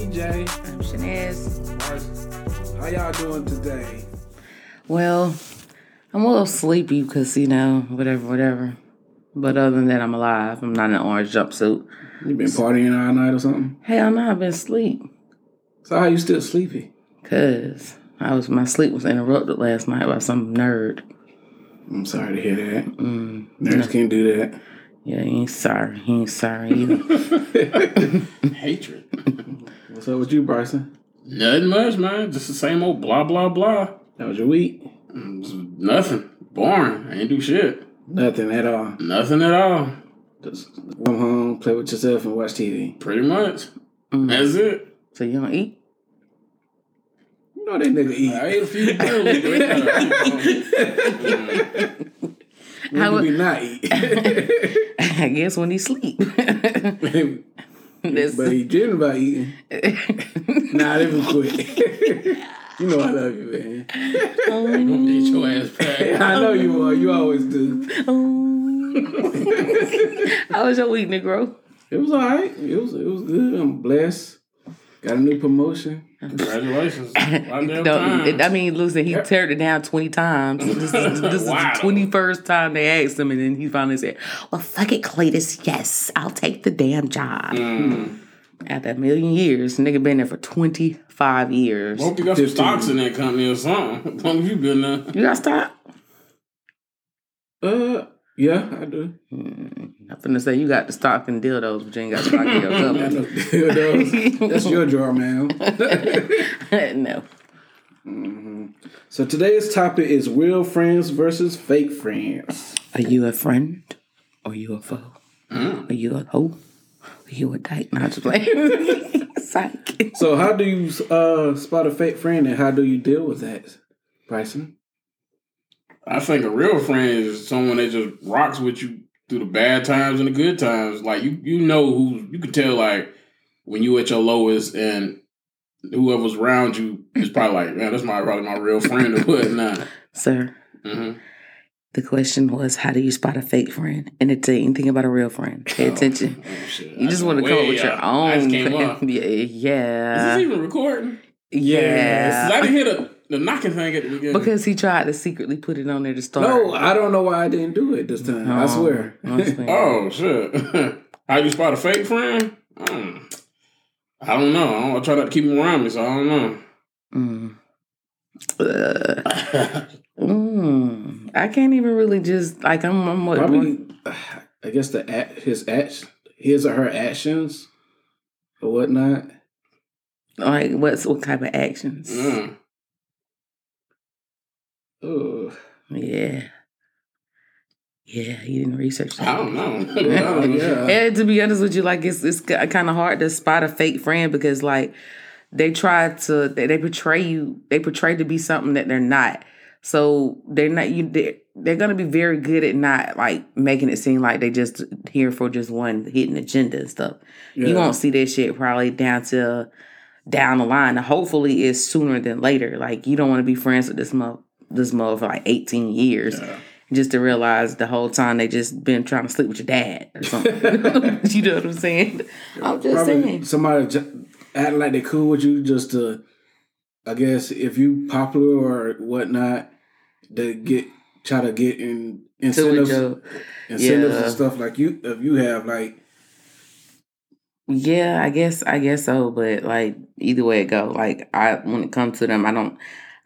I'm I'm Shanez. How y'all doing today? Well, I'm a little sleepy because, you know, whatever, whatever. But other than that, I'm alive. I'm not in an orange jumpsuit. You been partying all night or something? Hell no, I've been asleep. So how you still sleepy? Cause I was my sleep was interrupted last night by some nerd. I'm sorry to hear that. Mm, Nerds can't do that. yeah, he ain't sorry. He ain't sorry either. Hatred. What's up with you, Bryson? Nothing much, man. Just the same old blah blah blah. That was your week? Just nothing. Boring. I ain't do shit. Nothing at all. Nothing at all. Just come home, play with yourself, and watch TV. Pretty much. Mm. That's it. so you don't eat? You know that nigga eat. I ate a few early. When How do would- we not eat? I guess when he sleep. That's- but he dreamed about eating. Nah, it was quick. you know I love you, man. Get your ass back. I know you are. You always do. How was your week, Negro? It was all right. It was it was good. I'm blessed. Got a new promotion. Congratulations. Goddamn No, time. I mean, listen, he teared it down 20 times. This is, this Wow. is the 21st time they asked him, and then he finally said, Well, fuck it, Cletus. Yes, I'll take the damn job. Mm. After a million years, nigga been there for 25 years. Hope you got some stocks in that company or something. How long as you been there. You got stock? Uh, yeah, I do. I'm finna say you got the stock and dildos, but you ain't got stock in your dildos. That's your drawer, man. no. So today's topic is real friends versus fake friends. Are you a friend? Or you a foe? Mm. Are you a hoe? Are you a dyke? Not just playing. Psych. So how do you uh spot a fake friend and how do you deal with that, Bryson? I think a real friend is someone that just rocks with you through the bad times and the good times. Like you, you know who you can tell like when you at your lowest and whoever's around you is probably like, man, that's my probably my real friend or whatnot. Sir, Mm-hmm. the question was how do you spot a fake friend? And it's anything about a real friend. Pay attention. Oh, You just want to come up with your own. Yeah. yeah. Is this even recording? yeah. I didn't hear the, the knocking thing at the beginning. Because he tried to secretly put it on there to start. No, I don't know why I didn't do it this time. I swear. I swear. oh shit! How you spot a fake friend? Mm. I don't know. I, don't, I try not to keep him around me, so I don't know. Mm. Uh, mm. I can't even really just like I'm. I'm what, Probably, I guess the act, his act, his or her actions or whatnot. like what's what type of actions? Mm. Oh, Yeah. Yeah, you didn't research that. I don't know. Yeah, yeah. And to be honest with you, like it's it's kind of hard to spot a fake friend because like they try to they, they portray you they portray to be something that they're not. So they're not you they're, they're gonna be very good at not like making it seem like they just here for just one hidden agenda and stuff. You won't see that shit probably down to down the line. Hopefully, it's sooner than later. Like you don't want to be friends with this mo this mo for like eighteen years. Yeah. Just to realize the whole time they just been trying to sleep with your dad or something. you know what I'm saying? I'm just Probably saying. somebody acting like they cool with you just to, I guess, if you popular or whatnot, they get try to get in incentives, incentives yeah. and stuff like you. If you have like, Yeah, I guess I guess so, but like either way it go, like I when it comes to them, I don't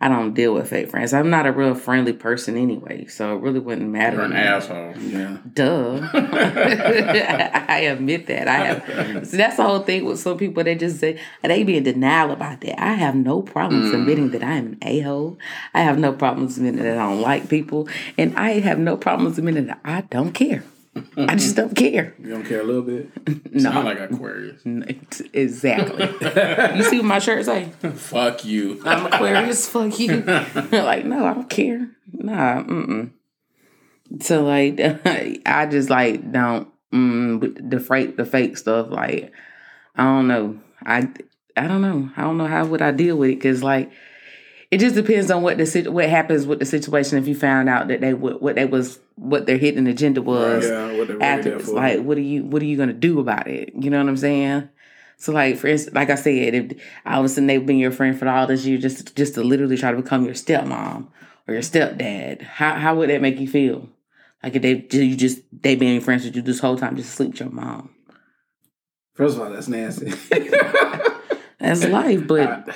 I don't deal with fake friends. I'm not a real friendly person anyway, so it really wouldn't matter. You're an asshole. yeah, Duh. I admit that. I have. See, that's the whole thing with some people. They just say they be in denial about that. I have no problems mm-hmm. admitting that I am an a hole. I have no problems admitting that I don't like people, and I have no problems admitting that I don't care. I just don't care. you don't care a little bit. no. Sound like Aquarius. exactly. you see what my shirt say? Fuck you. I'm Aquarius. Fuck you. like, no, I don't care. Nah, mm-mm. So like, I just like don't mm, the fake the fake stuff. Like, I don't know. I I don't know. I don't know how would I deal with it because like it just depends on what the what happens with the situation. If you found out that they what what they was what their hidden agenda was Yeah, what they're really after, there it's for. like what are you what are you gonna do about it? You know what I'm saying? So like for instance, like I said, if all of a sudden they've been your friend for all this year, just just to literally try to become your stepmom or your stepdad, how how would that make you feel? Like if they you just they been friends with you this whole time, just to sleep with your mom. First of all, that's nasty. That's life, but I,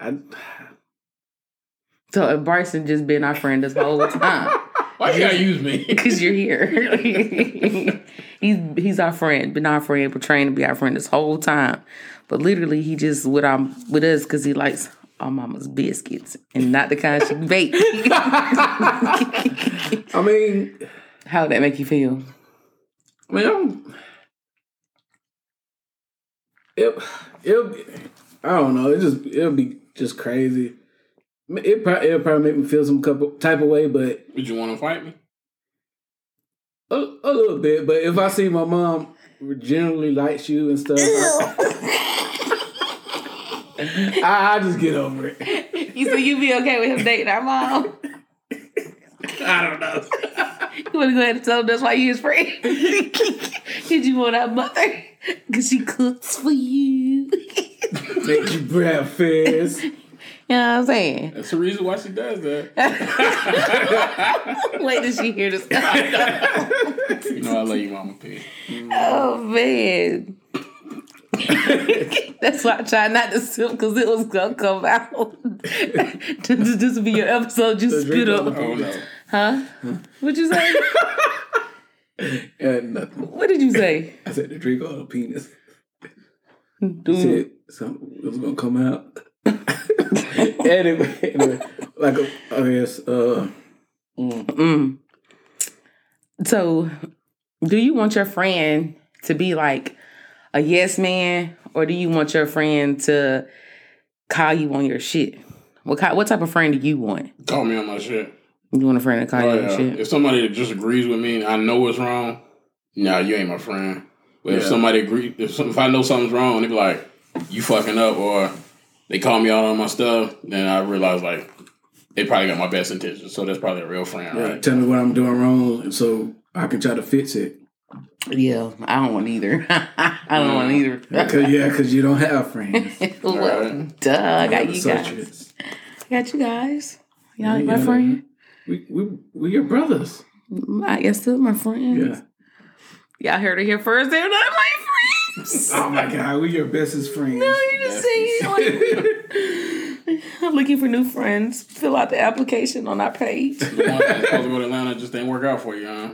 I, so if Bryson just been our friend this whole time. Why you gotta use me? Because you're here. he's he's our friend, been our friend, portraying to be our friend this whole time. But literally, he just with our with us because he likes our mama's biscuits and not the kind she bake. I mean, How would that make you feel? I mean, I'm, it, it'll be, I don't know. It just it'll be just crazy. It probably it'll probably make me feel some couple type of way, but Would you want to fight me? a, a little bit. But if I see my mom generally likes you and stuff, I, I, I just get over it. You so you'd be okay with him dating our mom? I don't know. You want to go ahead and tell him that's why you his friend? Did you want our mother? Because she cooks for you. Make you breakfast. You know what I'm saying? That's the reason why she does that. Wait did she hear this. You know I love you, Mama P. oh man. That's why I try not to sip because it was gonna come out. this will be your episode. You spit drink up, Oh no. huh? What'd you say? And nothing. What did you say? I said to drink all the penis. Dude, Said something was gonna come out. anyway, anyway, like I guess uh Mm. So, do you want your friend to be like a yes man, or do you want your friend to call you on your shit? What kind, what type of friend do you want? Call me on my shit. You want a friend to call Oh, you yeah. shit? If somebody disagrees with me and I know it's wrong, nah, you ain't my friend. But if somebody agree, if, some, if I know something's wrong, they be like, "You fucking up," or they call me out on my stuff, then I realize like they probably got my best intentions. So that's probably a real friend, yeah, right? tell me what I'm doing wrong so I can try to fix it. Yeah, I don't want either. I don't want either. Cause yeah, cause you don't have friends. well, Right. duh, I got you guys. I got you guys. Y'all ain't my Yeah. friend. We we we your brothers. I guess still my friends. Yeah. Y'all heard it here first. They're not my friends. Oh my god, we your bestest friends. No, you just saying. Like, I'm looking for new friends. Fill out the application on our page. The one that's supposed to go to Atlanta just didn't work out for you, huh?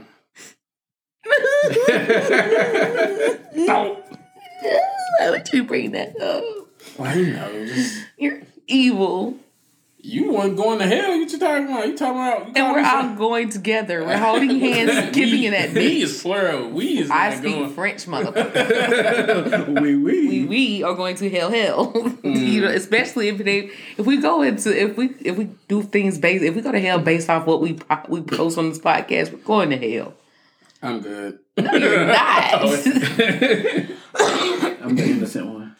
Don't. Why would you bring that up? Why Well, you know, just, You're evil. You wasn't going to hell. What you talking about? You talking about? You And we're all some- going together. We're holding hands, giving we, in that We is plural. We is I not speak going. French, motherfucker. we we. we, we are going to hell hell. you know, especially if they if we go into if we if we do things based if we go to hell based off what we we post on this podcast, we're going to hell. I'm good. No, You're not. I'm the innocent one.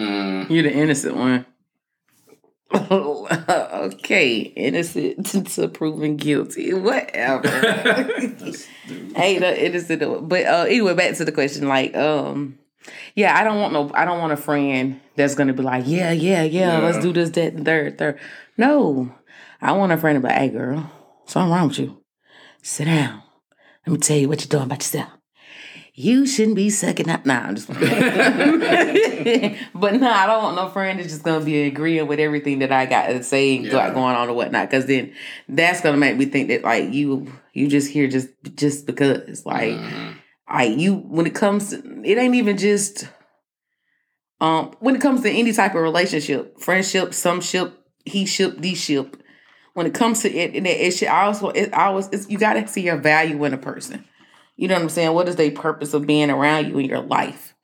Mm. You're the innocent one. okay, innocent to proven guilty. Whatever. hey, the innocent. But uh, anyway, back to the question. Like, um, yeah, I don't want no. I don't want a friend that's gonna be like, yeah, yeah, yeah. Let's do this, that, and third, third. No, I want a friend to be like, hey, girl, something wrong with you. Sit down. Let me tell you what you're doing about yourself. You shouldn't be sucking up. Nah, I'm just but no, I don't want no friend that's just gonna be agreeing with everything that I got to say and Yeah. going on or whatnot. Because then that's gonna make me think that like you you just here just just because like Mhm. I you when it comes to it ain't even just um when it comes to any type of relationship, friendship, some ship, he ship, these ship. When it comes to it, it, it should also it always it's, you gotta see your value in a person. You know what I'm saying? What is the purpose of being around you in your life?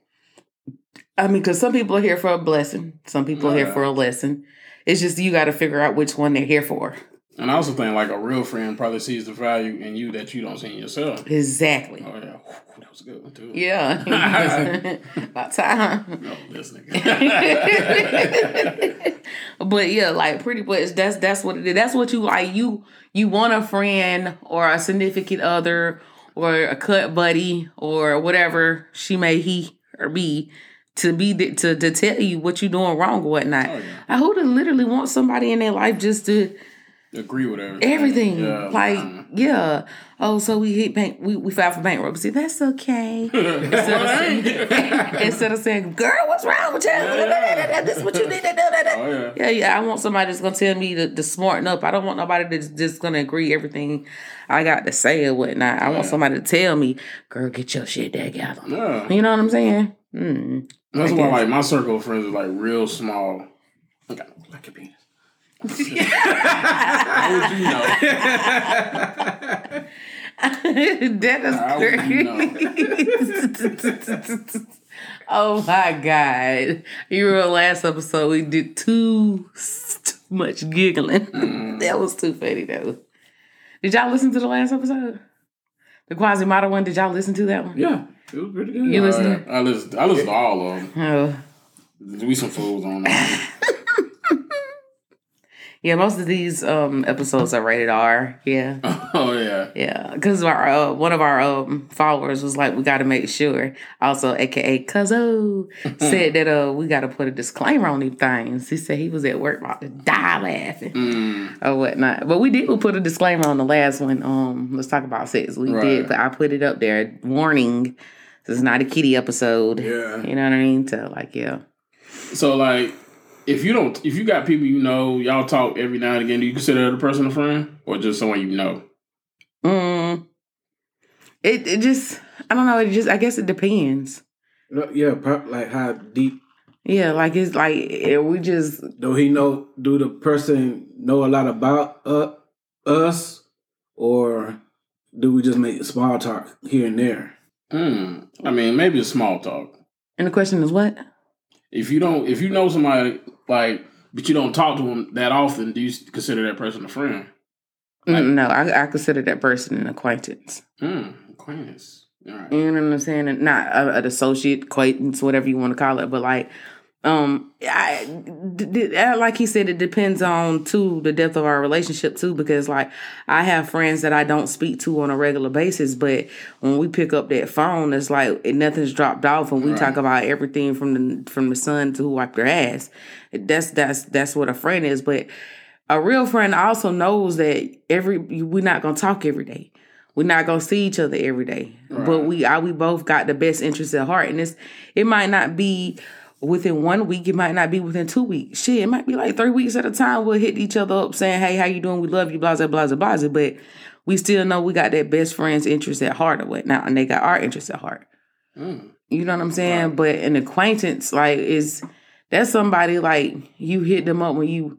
I mean, because some people are here for a blessing, some people are here for a lesson. It's just you got to figure out which one they're here for. And I also think like a real friend probably sees the value in you that you don't see in yourself. Exactly. Oh yeah, Whew, that was a good one too. Yeah. About time. No, nigga. but yeah, like pretty much that's that's what it is. That's what you like. You you want a friend or a significant other or a cut buddy or whatever she may he or be to be to to tell you what you're doing wrong or whatnot. Oh, yeah. I who to literally want somebody in their life just to Agree with everything. everything. Yeah, like, yeah. Oh, so we hit bank we, we filed for bankruptcy. That's okay. instead, of saying, instead of saying, girl, what's wrong with you? this is what you need to do. Oh yeah. Yeah, yeah. I want somebody that's gonna tell me to, to smarten up. I don't want nobody that's just gonna agree everything I got to say or whatnot. I want somebody to tell me, girl, get your shit together. Yeah. You know what I'm saying? Mm. That's I why like my circle of friends is like real small. Like a penis. How would you know? that How would you is crazy. oh my god! You were last episode. We did too, too much giggling. Mm. that was too funny though. Did y'all listen to the last episode? The Quasimodo one. Did y'all listen to that one? Yeah, it was pretty good. You listen Uh, I listened. I listened to all of them. Oh. We some fools on that. Yeah, most of these um episodes are rated R. Yeah. oh yeah. Yeah, because our uh, one of our um, followers was like, "We got to make sure." Also, AKA Cuzzo said that uh we got to put a disclaimer on these things. He said he was at work about to die laughing Mm, or whatnot. But we did We put a disclaimer on the last one. Um, let's talk about sex. We Right. did, but I put it up there. Warning: This is not a kitty episode. Yeah. You know what I mean? So like, yeah. so like, if you don't, if you got people you know, y'all talk every now and again. Do you consider that a person a friend or just someone you know? Mm. It it just I don't know. It just I guess it depends. Yeah, like how deep Yeah, like it's like eh, we just do he know? Do the person know a lot about uh, us, or do we just make small talk here and there? Hmm. I mean, maybe a small talk. and the question is what? If you don't, if you know somebody like, but you don't talk to them that often, do you consider that person a friend? Like- Mm, no, I, I consider that person an acquaintance. Hmm. Acquaintance. All right. You know what I'm saying? And Not a, an associate, acquaintance, whatever you want to call it, but like, um, I, d- d- uh, like he said, it depends on too the depth of our relationship too, because like I have friends that I don't speak to on a regular basis, but when we pick up that phone, it's like nothing's dropped off, and we Right. talk about everything from the from the sun to who wiped their ass. That's that's that's what a friend is, but a real friend also knows that every we're not gonna talk every day. We're not gonna see each other every day, but we are we both got the best interest at heart, and it's it might not be within one week, it might not be within two weeks. Shit, it might be like three weeks at a time. We'll hit each other up saying, "Hey, how you doing? We love you." Blah blah blah blah blah. But we still know we got that best friend's interest at heart or whatnot, and they got our interest at heart. Hmm. You know what I'm saying? Right. But an acquaintance, like, is that's somebody like you hit them up when you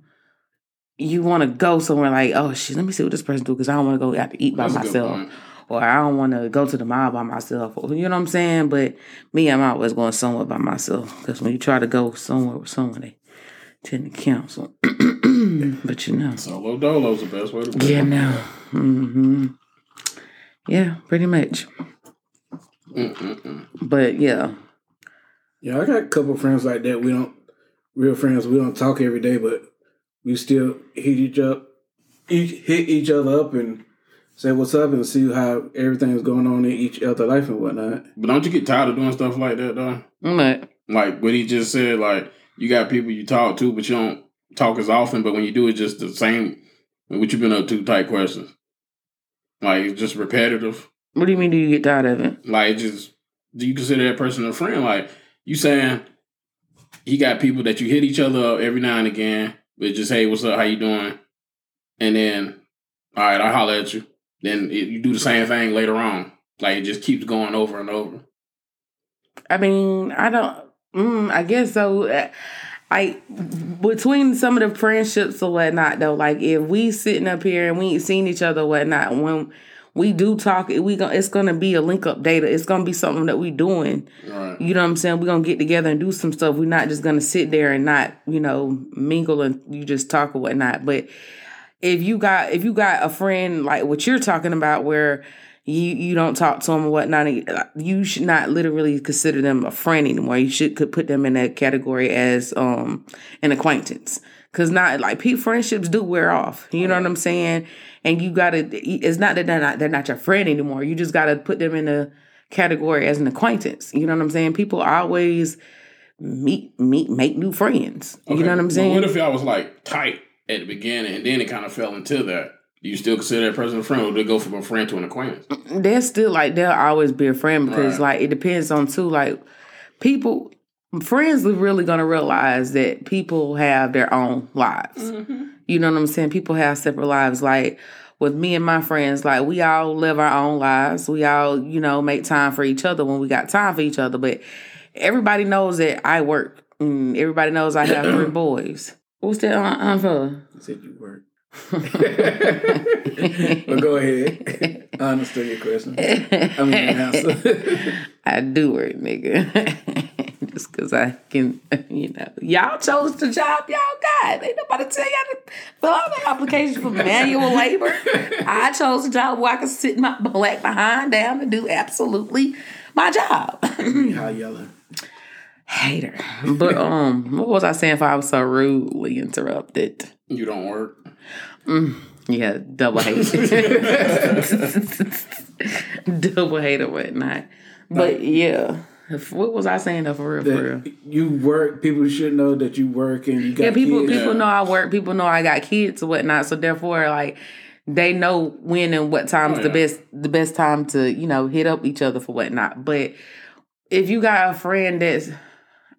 you want to go somewhere. Like, oh shit, let me see what this person do because I don't want to go out to eat by That's myself. Or I don't want to go to the mall by myself. Or, you know what I'm saying? But me, I'm always going somewhere by myself because when you try to go somewhere with someone, they tend to cancel. but you know, Solo dolo's the best way to go. yeah, no, hmm yeah, pretty much. Mm-mm-mm. But yeah, Yeah, I got a couple friends like that. We don't real friends. We don't talk every day, but we still hit each up, each hit each other up, and say what's up and see how everything's going on in each other life and whatnot. But don't you get tired of doing stuff like that though? but Like what he just said, like you got people you talk to, but you don't talk as often. But when you do it, just the same. What you been up to? Type questions. Like it's just repetitive. what do you mean? Do you get tired of it? Like just do you consider that person a friend? Like you saying he got people that you hit each other up every now and again, but just hey, what's up? How you doing? And then all right, I holler at you. Then it, you do the same thing later on. Like it just keeps going over and over. I mean, I don't. Mm, I guess so. Uh, I between some of the friendships or whatnot though, like if we sitting up here and we ain't seen each other or whatnot, when we do talk, we go, it's gonna be a link up data. It's gonna be something that we doing. Right. You know what I'm saying? We're gonna get together and do some stuff. We're not just gonna sit there and not, you know, mingle and you just talk or whatnot. But if you got if you got a friend like what you're talking about where you you don't talk to them or whatnot, you should not literally consider them a friend anymore. You should could put them in that category as um an acquaintance. Cause not like pe friendships do wear off. You know what I'm saying? And you gotta. It's not that they're not they're not your friend anymore. You just gotta put them in a category as an acquaintance. You know what I'm saying? People always meet meet make new friends. You know what I'm well, saying? what if y'all was like tight at the beginning and then it kind of fell into that? Do you still consider that person a friend, or do they go from a friend to an acquaintance? they're still like they'll always be a friend because Right. like it depends on too like people friends are really gonna realize that people have their own lives. Mm-hmm. You know what i'm saying? People have separate lives. Like with me and my friends like we all live our own lives. We all you know make time for each other when we got time for each other. But everybody knows that i work and everybody knows i have three boys what's that on, on for You said you work. but go ahead. I understood your question. I mean, answer. I do work, nigga. Just cause I can, you know, y'all chose the job y'all got. Ain't nobody tell y'all to fill out an application for manual labor. I chose a job where I could sit my black behind down and do absolutely my job. How yelling. Hater. But um, what was I saying if I was so rudely interrupted? You don't work. Yeah, double hate. double hate or whatnot. But yeah. If- What was I saying though for real? For real? You work. People should know that you work and you got Yeah, people kids. people know I work. People know I got kids or whatnot. So therefore, like they know when and what time's Oh, the best the best time to you know hit up each other for whatnot. But if you got a friend that's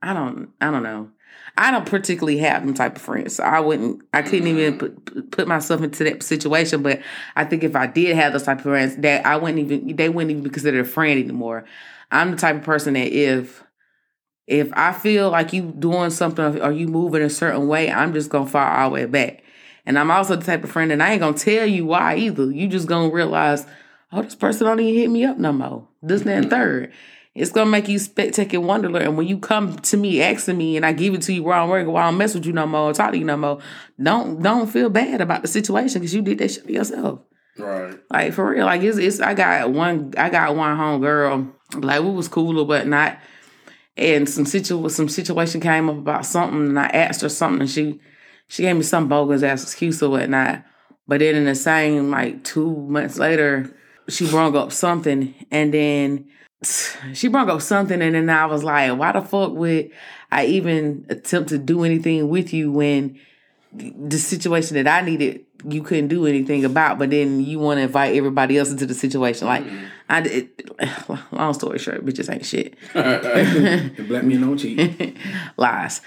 I don't I don't know. I don't particularly have them type of friends. So I wouldn't I couldn't even mm. put, put myself into that situation. But I think if I did have those type of friends, that I wouldn't even they wouldn't even be considered a friend anymore. I'm the type of person that if if I feel like you doing something or you moving a certain way, I'm just gonna fall all the way back. And I'm also the type of friend that I ain't gonna tell you why either. You just gonna realize, oh, this person don't even hit me up no more. This, that, and third. It's gonna make you spectacular wonderler. And when you come to me asking me and I give it to you wrong work, well, I don't mess with you no more, or talk to you no more. Don't don't feel bad about the situation because you did that shit to yourself. Right. Like for real, like it's, it's I got one I got one home girl like we was cool or whatnot, and some situ some situation came up about something, and I asked her something, and she she gave me some bogus ass excuse or whatnot. But then in the same like two months later, she brought up something, and then she brought up something, and then I was like, why the fuck would I even attempt to do anything with you when the situation that I needed, you couldn't do anything about, but then you want to invite everybody else into the situation. Like, mm-hmm. I did, long story short, bitches ain't shit. The black men don't cheat. Lies.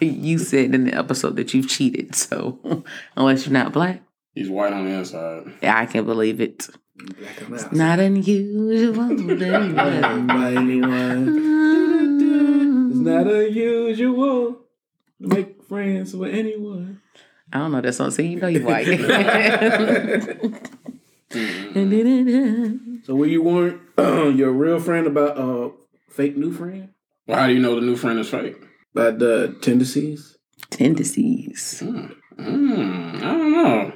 You said in the episode that you cheated, so unless you're not black, He's white on the inside. yeah, I can't believe it. Black and brown. Not unusual. anyone. It's not unusual to make friends with anyone. I don't know that song. So you know you white. So when you warn your real friend about a fake new friend? Well, how do you know the new friend is fake? By the tendencies? Tendencies. Hmm. Hmm. I don't know.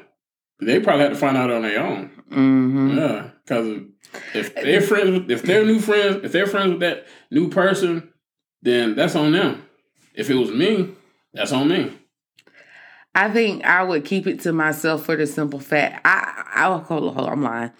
They probably had to find out on their own. Mm-hmm. Yeah, because if they're friends, with, if they're new friends, if they're friends with that new person, then that's on them. If it was me, that's on me. I think I would keep it to myself for the simple fact I I'll hold on, hold on, I'm lying.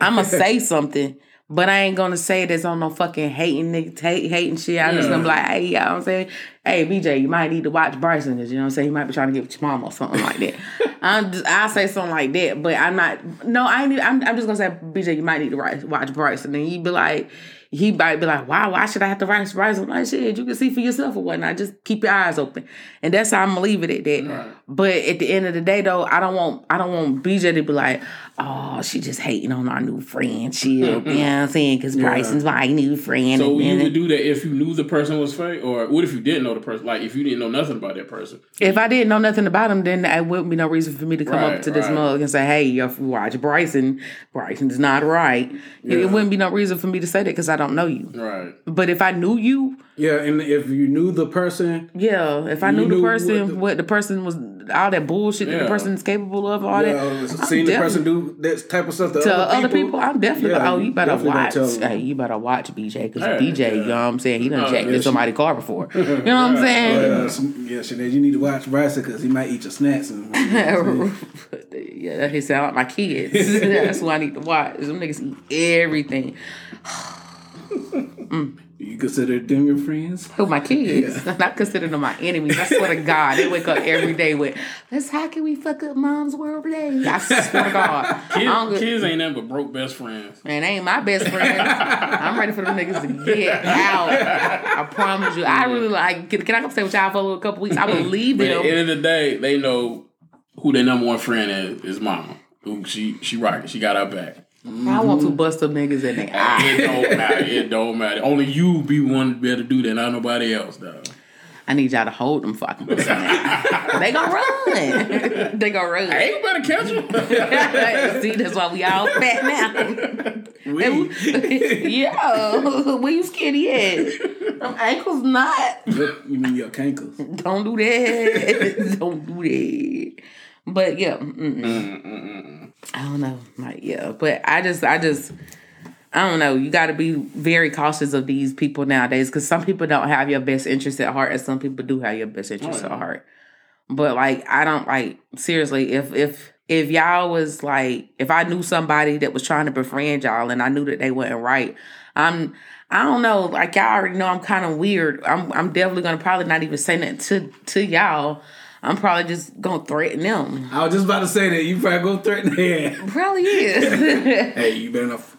I'm gonna say something, but I ain't gonna say this on no fucking hating nigga hate, hating shit. I'm just gonna be like, hey, you know what I'm saying? Hey, BJ, you might need to watch Bryson you know what I'm saying. He might be trying to get with your mom or something like that. I'm just, I'll say something like that, but I'm not. No, I ain't. even- I'm, I'm just gonna say, BJ, you might need to watch, watch Bryson, and then he be like. He might be like, "Wow, why should I have to watch Bryson?" Like, "Shit, you can see for yourself or whatnot. Just keep your eyes open." And that's how I'm gonna leave it at that. Right. But at the end of the day, though, I don't want I don't want BJ to be like, "Oh, she just hating on our new friendship." you know what I'm saying? Because Bryson's my new friend. So you would do that if you knew the person was fake, or what if you didn't know the person? Like if you didn't know nothing about that person. if I didn't know nothing about him, then there wouldn't be no reason for me to come Right, up to this right. mug and say, "Hey, if you watch Bryson, Bryson's not right." It, it wouldn't be no reason for me to say that because I don't know you. Right. But if I knew you, Yeah, and if you knew the person, Yeah, if I knew, You the person, what what the- the, person was all that bullshit that the person is capable of, all Yeah, that. Seeing the person do that type of stuff to, to other people, I'm definitely Yeah, oh you better watch. Hey, you better watch BJ because Hey, DJ, you know what I'm saying? He done Oh, jacked yeah, in somebody's car before. You know what I'm saying? Some- yeah, Sinead, you need to watch Bryson because he might eat your snacks. And, yeah, he sound like my kids. That's who I need to watch. Them niggas eat everything. Mm. You consider them your friends? Who my kids? I consider them my enemies. I swear to God, they wake up every day with, "Let's how can we fuck up mom's world today?" I swear to God, I don't Kids, kids ain't nothing but broke best friends. Man, they ain't my best friend. I'm ready for them niggas to get out. I promise you. I really like. Can, can I come stay with y'all for a couple weeks? I will leave But at the end of the day, they know who their number one friend is. Is mama. Who she she rocking. She got her back. I want to mm-hmm. bust them niggas in their eye. It don't matter. It don't matter. Only you be one to be able to do that, not nobody else, though. I need y'all to hold them fucking pussy. they gonna run. they gonna run. Hey, you better catch him. See, that's why we all fat now. We, Yo, where you skinny at? Them ankles not. you mean your cankles? Don't do that. don't do that. But yeah, mm-mm. Mm, I don't know. Like yeah, but I just, I just, I don't know. You got to be very cautious of these people nowadays because some people don't have your best interest at heart, and some people do have your best interest Oh, at heart. But like, I don't like seriously. If if if y'all was like, if I knew somebody that was trying to befriend y'all, and I knew that they wasn't right, I'm. I don't know, like y'all already know I'm kind of weird. I'm I'm definitely gonna probably not even say nothing to to y'all. I'm probably just gonna threaten them. I was just about to say that. You probably go threaten their Probably is. Hey, you better not f-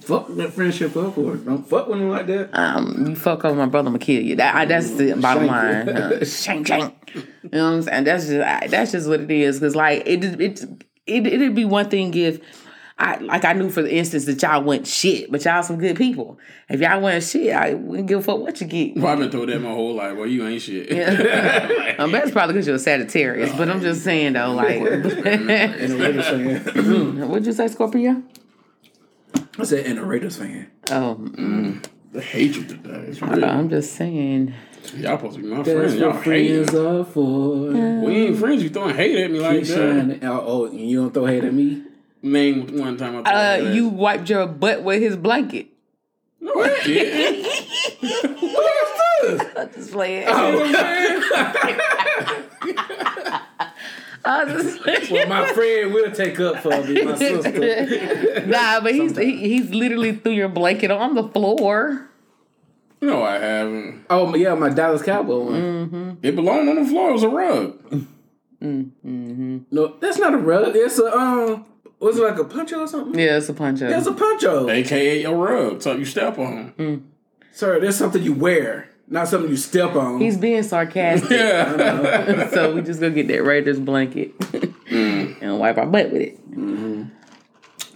fuck that friendship up or don't fuck with him like that. um, you fuck over my brother, I'ma kill you. That, I- that's the bottom Shank line. you. Uh, shank, shank. You know what I'm saying? That's just I, that's just what it is. Cause like it it it it'd be one thing if I like I knew for the instance that y'all went shit, but y'all some good people. If y'all went shit, I wouldn't give a fuck what you get. Well, I've been told that my whole life. Well, you ain't shit. Um, that's probably because you're a Sagittarius, but I'm just saying though, like, In a Raiders fan. what'd you say, Scorpio? I said in a Raiders fan. Oh, mm, the hatred today. I real. know, I'm just saying. Y'all supposed to be my That's friends. Y'all what hate friends are for. We ain't friends. You throwing hate at me like Keep that. shining. Oh, oh, and you don't throw hate at me? Name one time I told Uh, that. you wiped your butt with his blanket. No, I didn't. I'm just playing. Oh, I'm just playing. well, my friend will take up for me, my sister. nah, but he's he, he's literally threw your blanket on the floor. No, I haven't. Oh, yeah, my Dallas Cowboy one. It belonged on the floor. It was a rug. No, that's not a rug. It's a, um, was it like a poncho or something? Yeah, it's a punch up. That's a poncho. AKA a rug. Something you step on. Mm. Sir, that's something you wear, not something you step on. He's being sarcastic, Yeah. so we just gonna get that Raiders blanket mm. and wipe our butt with it. Mm-hmm.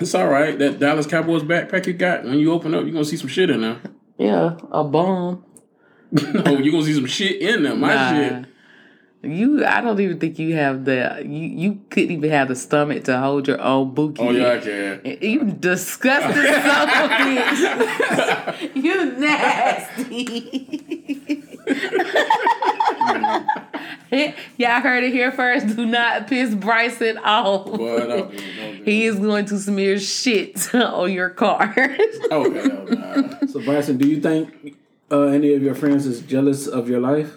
It's all right. That Dallas Cowboys backpack you got, when you open up, you're going to see some shit in there. Yeah, a bomb. oh, you're going to see some shit in there. My Nah. shit. You, I don't even think you have the you. You couldn't even have the stomach to hold your own bookie. Oh, yeah, I can. You disgusting son of a bitch. you nasty. Y'all heard it here first. Do not piss Bryson off. Boy, don't do it, don't do He is going to smear shit on your car. it. Oh, hell nah. so, Bryson, do you think uh, any of your friends is jealous of your life?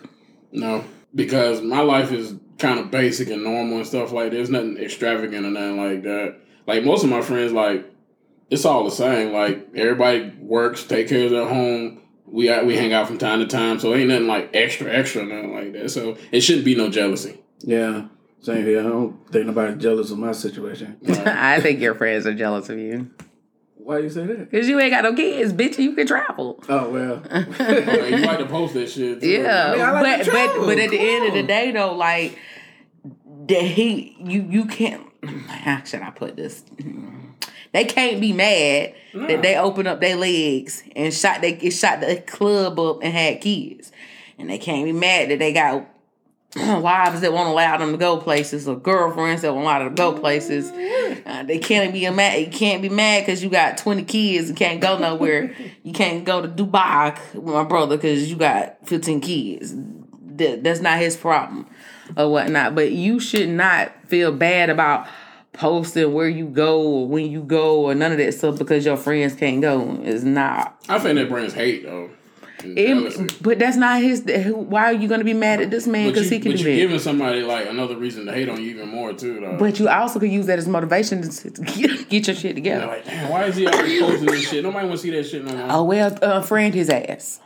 No, because my life is kind of basic and normal and stuff like that. There's nothing extravagant or nothing like that. Like most of my friends, like it's all the same. Like everybody works, take care of their home. We uh, we hang out from time to time, so ain't nothing like extra, extra, nothing like that. So it shouldn't be no jealousy. Yeah, same here. I don't think nobody's jealous of my situation. I think your friends are jealous of you. Why you say that? Because you ain't got no kids, bitch. You can travel. Oh well, you like to post that shit? too. Yeah, mean, I like but to but but at the end of the day, though, like that he you you can't. How should I put this? They can't be mad that they opened up their legs and shot they shot the club up and had kids, and they can't be mad that they got wives that won't allow them to go places or girlfriends that won't allow them to go places. Uh, they can't be mad. You can't be mad because you got twenty kids and can't go nowhere. you can't go to Dubai with my brother because you got fifteen kids. That, that's not his problem. or whatnot. But you should not feel bad about posting where you go or when you go or none of that stuff because your friends can't go. It's not. I think that brings hate though. It, but that's not his. Why are you going to be mad at this man because he can but do you're that? giving somebody like another reason to hate on you even more too, though. But you also could use that as motivation to get, your shit together. like, damn, why is he always posting this shit? Nobody want to see that shit no more. Oh well, uh, unfriend his ass.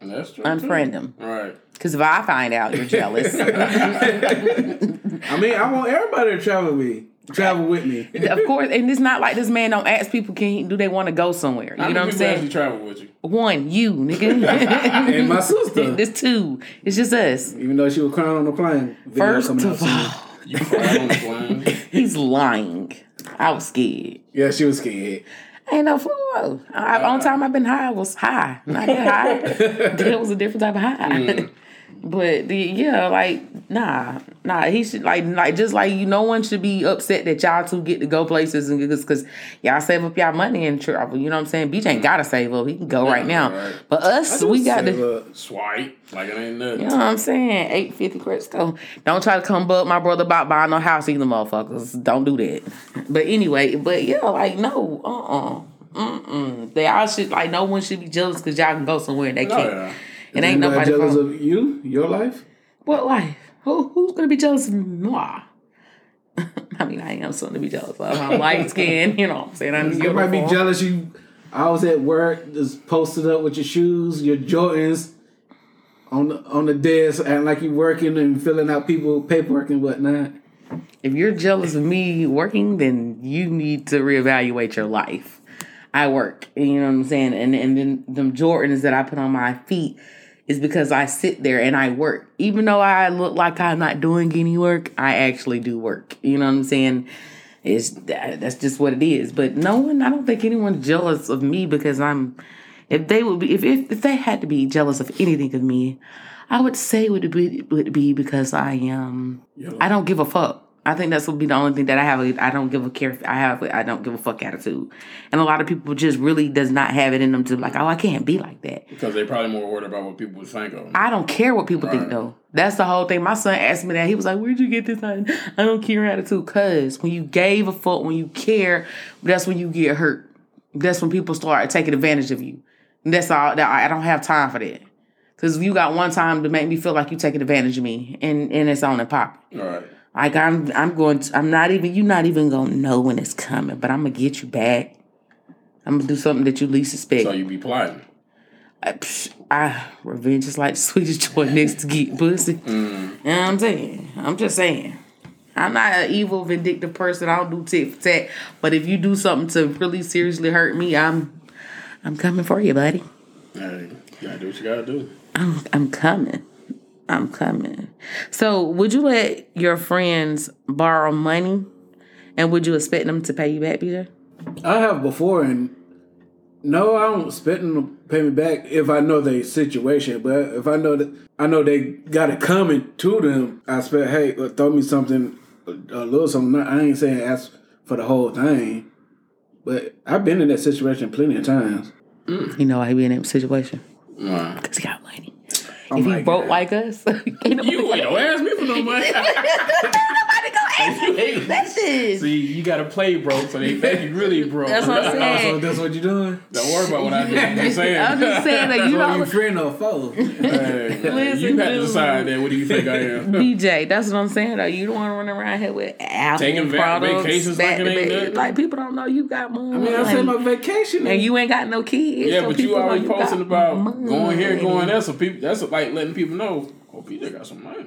That's true. Unfriend too. him. All right. Because if I find out you're jealous, I mean, I want everybody to travel with me. Travel with me. of course, and it's not like this man don't ask people, can he, do they want to go somewhere? You How know what I'm people actually saying? travel with you? One, you nigga. And my sister. There's two. It's just us. Even though she was crying on the plane. First of all, You cried on the plane. he's lying. I was scared. Yeah, she was scared. Ain't no fool. I, on time I've been high I was high. Not that high. that was a different type of high. Mm. But the yeah, like nah, nah. He should like like just like you. No one should be upset that y'all two get to go places and because y'all save up y'all money and travel. You know what I'm saying? Beach ain't gotta save up. He can go right now. right. But us, we got to. Swipe. Like it ain't nothing. You know what I'm saying? Eight fifty credits go. Don't try to come bug my brother about buying no house either, motherfuckers. Don't do that. But anyway, but yeah, like no, uh, uh-uh, uh, mm They all should like no one should be jealous because y'all can go somewhere and they Oh, can't. yeah. It ain't nobody jealous fault. of you, your life. What life? Who who's gonna be jealous of moi? I mean, I am something to be jealous of. I'm light skinned, you know what I'm saying? I'm You might be jealous. You, I was at work, just posted up with your shoes, your Jordans, on the on the desk, acting like you working and filling out people paperwork and whatnot. If you're jealous of me working, then you need to reevaluate your life. I work, you know what I'm saying? And and then them Jordans that I put on my feet is because I sit there and I work. Even though I look like I'm not doing any work, I actually do work. You know what I'm saying? It's that's just what it is. But no one, I don't think anyone's jealous of me because I'm. If they would be, if if, if they had to be jealous of anything of me, I would say would be would be because I am. I don't give a fuck. I think that's would be the only thing that I have. I don't give a care. I have. I don't give a fuck attitude, and a lot of people just really does not have it in them to like, oh, I can't be like that. Because they probably more worried about what people would think of them. I don't care what people think Right. though. That's the whole thing. My son asked me that. He was like, "Where'd you get this? I I don't care attitude." Cause when you gave a fuck, when you care, that's when you get hurt. That's when people start taking advantage of you. And that's all. That I I don't have time for that. Cause you got one time to make me feel like you taking advantage of me, and and it's on and pop. All right. Like I'm, I'm going. To, I'm not even. You're not even gonna know when it's coming. But I'm gonna get you back. I'm gonna do something that you least suspect. So you be plotting. I, psh, I revenge is like the sweetest joy next to get pussy. Mm. You know what I'm saying? I'm just saying. I'm not an evil, vindictive person. I don't do tit for tat. But if you do something to really seriously hurt me, I'm I'm coming for you, buddy. Hey, you gotta do what you gotta do. I'm I'm coming. I'm coming. So would you let your friends borrow money and would you expect them to pay you back, BJ? I have before, and no, I don't expect them to pay me back if I know their situation. But if I know that I know they got it coming to them, I expect, hey, uh, throw me something, a little something. I ain't saying ask for the whole thing, but I've been in that situation plenty of times. You know why he be in that situation? Wow. Because he got money. Oh if broke God. like us, You ain't don't ask me for no money. nobody gonna ask me that. See, you gotta play broke, so they think you really broke. That's what I'm Oh, so that's what you're doing? Don't worry about what I do. I'm just saying. I'm just saying that you So you know, friend or foe? Hey, Listen, you have to decide that. What do you think I am? BJ. That's what I'm saying. Though you don't want to run around here with Apple Taking va- products, vacations like back it to ain't Like people don't know you got money. I mean, I said my vacation. and you ain't got no kids. Yeah, so but you people know always posting about money. going here, going there. So people, that's like letting people know. Oh, PJ got some money.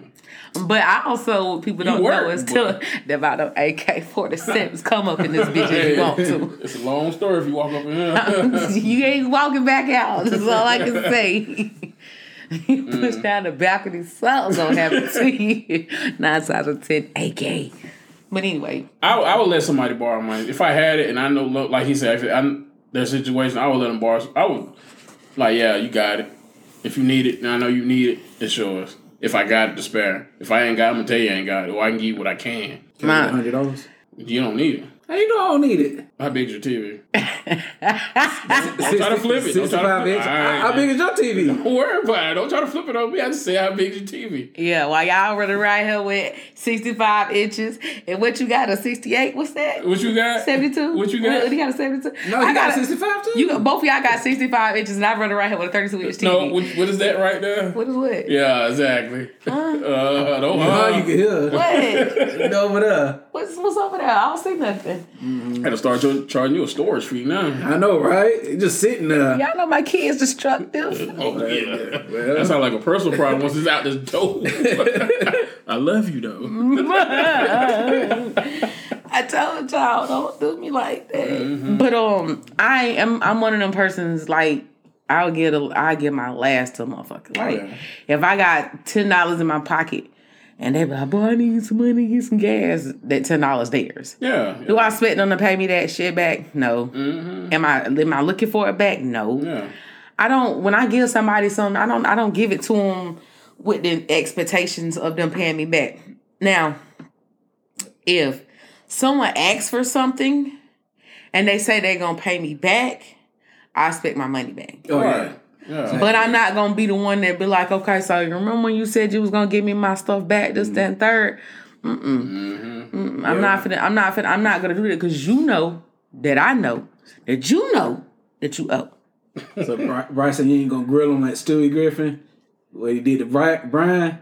But I also people don't work, know is boy. till about them AK 47s come up in this bitch if you want to. It's a long story if you walk up in here. you ain't walking back out. That's all I can say. you Mm. push down the balcony, something's gonna happen to you. Nine out of ten, AK. But anyway, I, I would let somebody borrow money if I had it, and I know, like he said, if I, their situation, I would let them borrow. I would, like, yeah, you got it. If you need it, and I know you need it, it's yours. If I got it to spare, if I ain't got, it, I'm gonna tell you I ain't got it, or I can give you what I can. mine. hundred dollars. You don't need it. How you know I don't need it? How big's your TV? Don't try to flip it. Don't try to 65 flip inch. it. How big is your TV? Don't worry about it. Don't try to flip it on me. I just say how big's your TV. Yeah, while y'all running around here with 65 inches. And what you got, a 68? What's that? What you got? 72? What you got? You got a 72? No, I you got a- 65 too? You got, both of y'all got 65 inches and I run around here with a 32 inch TV. No, what, what is that right there? what is what? Yeah, exactly. Uh, don't uh, you can hear. What? Look over there. what's, what's over there? I don't see nothing. Had to start charging you a storage fee now. I know, right? It's just sitting there. Y'all know my kids destructive. Oh yeah, Well. that sounds like a personal problem once it's out this door. I love you though. I told y'all don't do me like that. Mm-hmm. But um, I am I'm one of them persons like I'll get a I get my last to a motherfucker. Like yeah. if I got ten dollars in my pocket and they be like, boy, I need some money, get some gas. That ten dollars theirs. Yeah, Do I expect them to pay me that shit back? No. Mm-hmm. Am I am I looking for it back? No. yeah. I don't. When I give somebody something, I don't. I don't give it to them with the expectations of them paying me back. Now, if someone asks for something and they say they're gonna pay me back, I expect my money back. Oh, yeah. Right. Yeah. But I'm not gonna be the one that be like, okay, so you remember when you said you was gonna give me my stuff back, this, that, and third. Mm-mm. Mm-hmm. Mm-mm. I'm not finna, I'm not finna, I'm not gonna do that because you know that I know that you know that you owe. So Bri- Bryce you ain't gonna grill him like Stewie Griffin. What he did to Bri- Brian.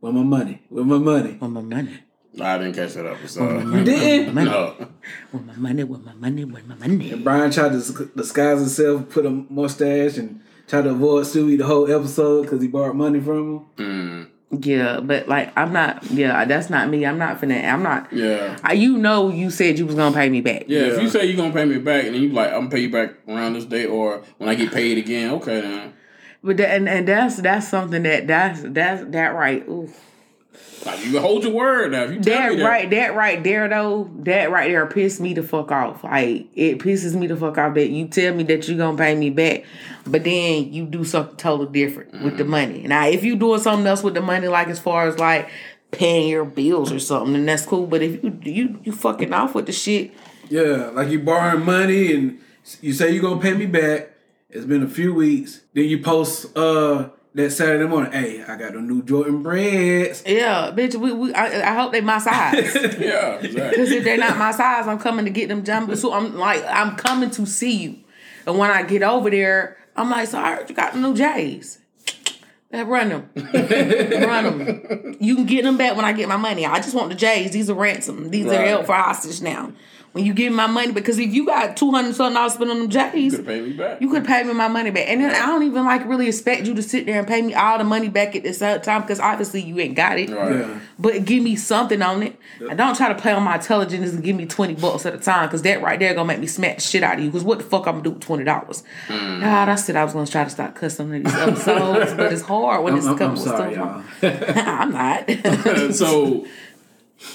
With my money. With my money. With my money. I didn't catch that episode. You didn't? Money. No. With my money, with my money, with my money. Brian tried to disguise himself, put a mustache, and tried to avoid Stewie the whole episode because he borrowed money from him. Mm, Yeah, but like I'm not. Yeah, that's not me. I'm not finna. I'm not. yeah. I, you know, you said you was gonna pay me back. Yeah, if you say you're gonna pay me back and then you like, I'm gonna pay you back around this day or when I get paid again, okay then. But that, and and that's that's something that that's that's that right. Ooh. Like you hold your word now. If you tell That me that, right, that right there though, that right there pissed me the fuck off. Like it pisses me the fuck off that you tell me that you gonna pay me back, but then you do something totally different with Mm-hmm. the money. Now, if you doing something else with the money, like as far as like paying your bills or something, then that's cool. But if you you you fucking off with the shit, Yeah, like you borrowing money and you say you're gonna pay me back. It's been a few weeks. Then you post uh that Saturday morning, hey, I got the new Jordan breads. yeah, bitch. We, we I, I hope they my size. Yeah, exactly. Because if they're not my size, I'm coming to get them jumbo. So I'm like, I'm coming to see you. And when I get over there, I'm like, so I heard you got the new J's. Yeah, Run them. Run them. You can get them back when I get my money. I just want the J's. These are ransom. These are held for hostage now. When you give me my money, because if you got two hundred something dollars spent on them J's, you Could pay me back. you could pay me my money back. And then I don't even like really expect you to sit there and pay me all the money back at the same time because obviously you ain't got it. Right. Yeah. But give me something on it. And don't try to play on my intelligence and give me 20 bucks at a time because that right there gonna make me smack the shit out of you. Because what the fuck I'm gonna do with $20? Mm. God, I said I was gonna try to stop cussing on these episodes, but it's hard when I'm, it's I'm, coming I'm sorry, stuff. y'all. I'm not. so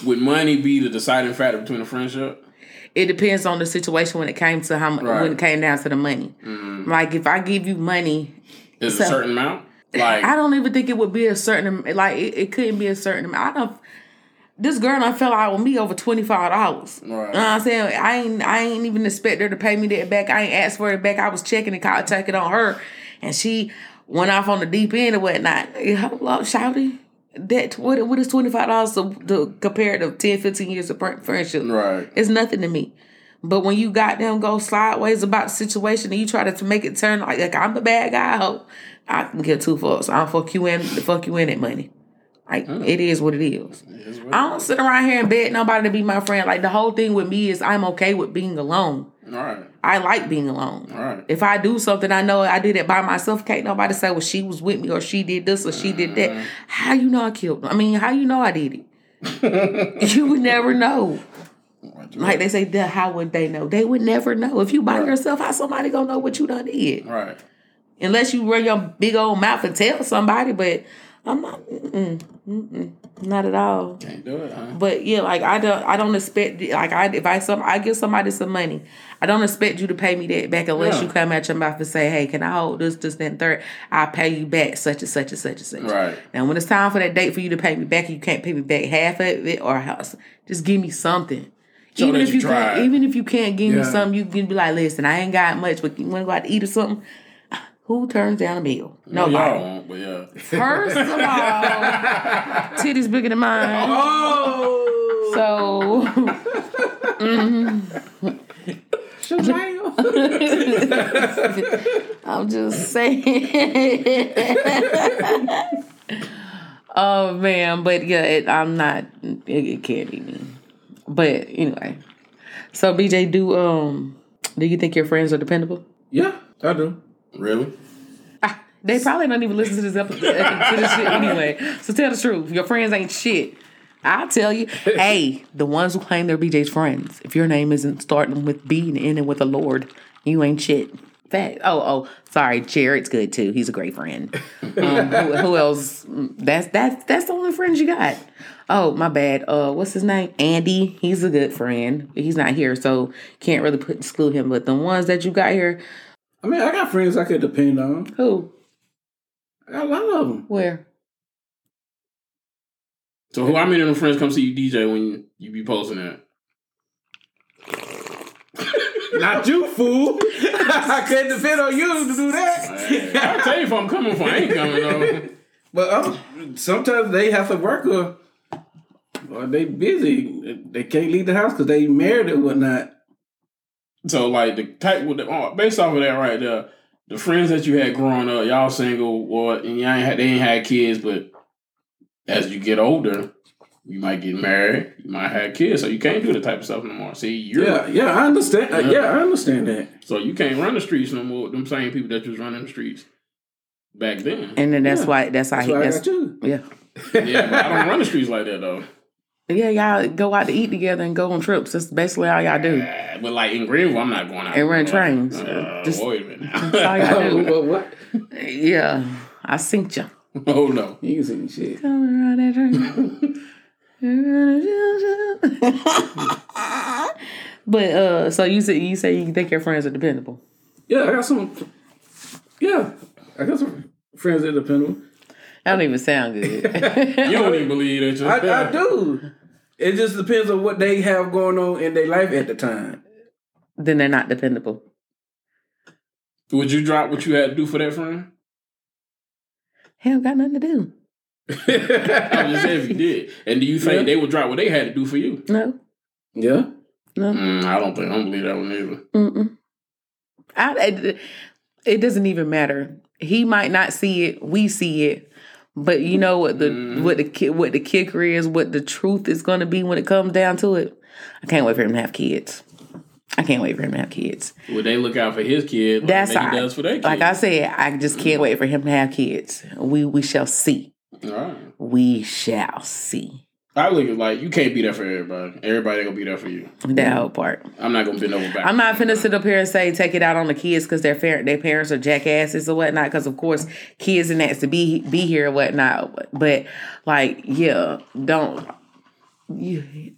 would money be the deciding factor between a friendship? It depends on the situation when it came to how Right. when it came down to the money. Mm-hmm. Like if I give you money, Is it a certain amount? Like I don't even think it would be a certain like it, it couldn't be a certain amount. I don't. This girl I fell out with me over twenty five dollars. Right. You know what I'm saying? I ain't I ain't even expect her to pay me that back. I ain't asked for it back. I was checking and caught checking on her, and she went off on the deep end and whatnot. Up, shouty. That what what is twenty five dollars to, compare to 10, 15 years of friendship? Right. It's nothing to me. But when you got them go sideways about the situation and you try to, to make it turn like, like I'm the bad guy, I hope I can get two fucks. I'll fuck you in the fuck you in that money. Like mm. it is what it is. It's what- I don't sit around here and beg nobody to be my friend. Like the whole thing with me is I'm okay with being alone. Right. I like being alone. Right. If I do something, I know I did it by myself. Can't nobody say, "Well, she was with me," or "She did this," or "She did that." Uh-huh. How you know I killed? Them? I mean, how you know I did it? you would never know. Like they say, "The- how would they know? They would never know. If you by Right. yourself, how somebody gonna know what you done did? Right. Unless you run your big old mouth and tell somebody. But I'm not, mm-mm, mm-mm, not at all. Can't do it, huh? But yeah, like I don't, I don't expect like I if I some I give somebody some money, I don't expect you to pay me that back unless Yeah. you come out your mouth and say, "Hey, can I hold this, this, that, and third? I'll pay you back such and such and such and such." Right. Now, when it's time for that date for you to pay me back, you can't pay me back half of it or house. Just give me something. Show even if you you can't, even if you can't give me something, you can be like, listen, I ain't got much, but you want to go out to eat or something. Who turns down a meal? No, Nobody. y'all won't, but yeah. First of all, titties bigger than mine. Oh, So I'm just saying. oh man, but yeah, it, I'm not. It, it can't be me. But anyway, so BJ, do um, do you think your friends are dependable? yeah, I do. Really? Ah, they probably don't even listen to this episode to this shit anyway. So tell the truth. Your friends ain't shit. I'll tell you. hey, the ones who claim they're BJ's friends, if your name isn't starting with B and ending with a Lord, you ain't shit. Fact. Oh, oh, sorry. Jared's good too. He's a great friend. Um, who, who else? That's that's that's the only friends you got. Oh, my bad. Uh, what's his name? Andy. He's a good friend. He's not here, so can't really put exclude him. But the ones that you got here, I mean, I got friends I could depend on. who? I got a lot of them. Where? So who? How many of them friends come see you DJ when you, you be posting that? Not you, fool. I can't depend on you to do Hey, that. I'll tell you if I'm coming for. I ain't coming though. but um, sometimes they have to work or, or they busy. They can't leave the house because they married or whatnot. So like the type with the oh, based off of that right there, the friends that you had growing up, y'all single or and y'all ain't had they ain't had kids, but as you get older, you might get married, you might have kids, so you can't do the type of stuff no more. See, you're Yeah, yeah, I understand. uh, Yeah. Yeah, I understand that. so you can't run the streets no more. with Them same people that you was running the streets back then. And then that's Yeah. why that's how That's he why I that's got you. yeah. yeah, but I don't run the streets like that though. Yeah, y'all go out to eat together and go on trips. That's basically all y'all do. Uh, but like in Greenville, I'm not going out And run Uh, trains. Uh, Just- wait a minute. That's all y'all do. what, what? Yeah. I synced you. oh no. You ain't seen shit. but uh so you say you say you think your friends are dependable. Yeah, I got some. Yeah, I got some friends that are dependable. That don't even sound good. You don't even believe that. I, I do. It just depends on what they have going on in their life at the time. then they're not dependable. Would you drop what you had to do for that friend? Hell got nothing to do. I was just saying if you did. And do you think Yeah. they would drop what they had to do for you? No. yeah. No. Mm, I don't think I don't believe that one either. Mm-mm. I, it, it doesn't even matter. He might not see it. We see it. But you know what the Mhm. what the ki- what the kicker is, what the truth is going to be when it comes down to it. I can't wait for him to have kids. I can't wait for him to have kids. Would they look out for his kid like That's he all right. does for their kid? Like I said, I just can't wait for him to have kids. We we shall see. All right. We shall see. I look at like you can't be there for everybody. Everybody ain't gonna be there for you. That mm-hmm. whole part. I'm not gonna bend over back. I'm not finna sit up here and say take it out on the kids because their parent their parents are jackasses or whatnot. Because of course kids and that's to be be here or whatnot. But like yeah, don't you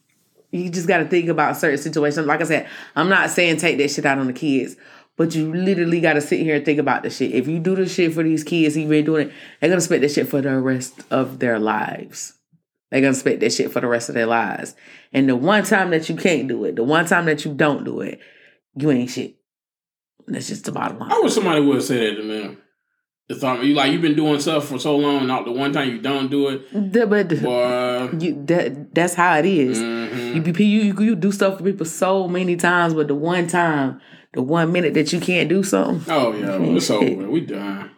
you just got to think about certain situations. Like I said, I'm not saying take that shit out on the kids. But you literally got to sit here and think about the shit. If you do the shit for these kids, you've been doing it, they're gonna spend that shit for the rest of their lives. They're gonna spend that shit for the rest of their lives. And the one time that you can't do it, the one time that you don't do it, you ain't shit. That's just the bottom line. I wish somebody would say that to me. It's um, you like you've been doing stuff for so long, not the one time you don't do it, The- but boy. you, that that's how it is. mhm. You, you you do stuff for people so many times, but the one time, the one minute that you can't do something, Oh yeah, it's over. We done.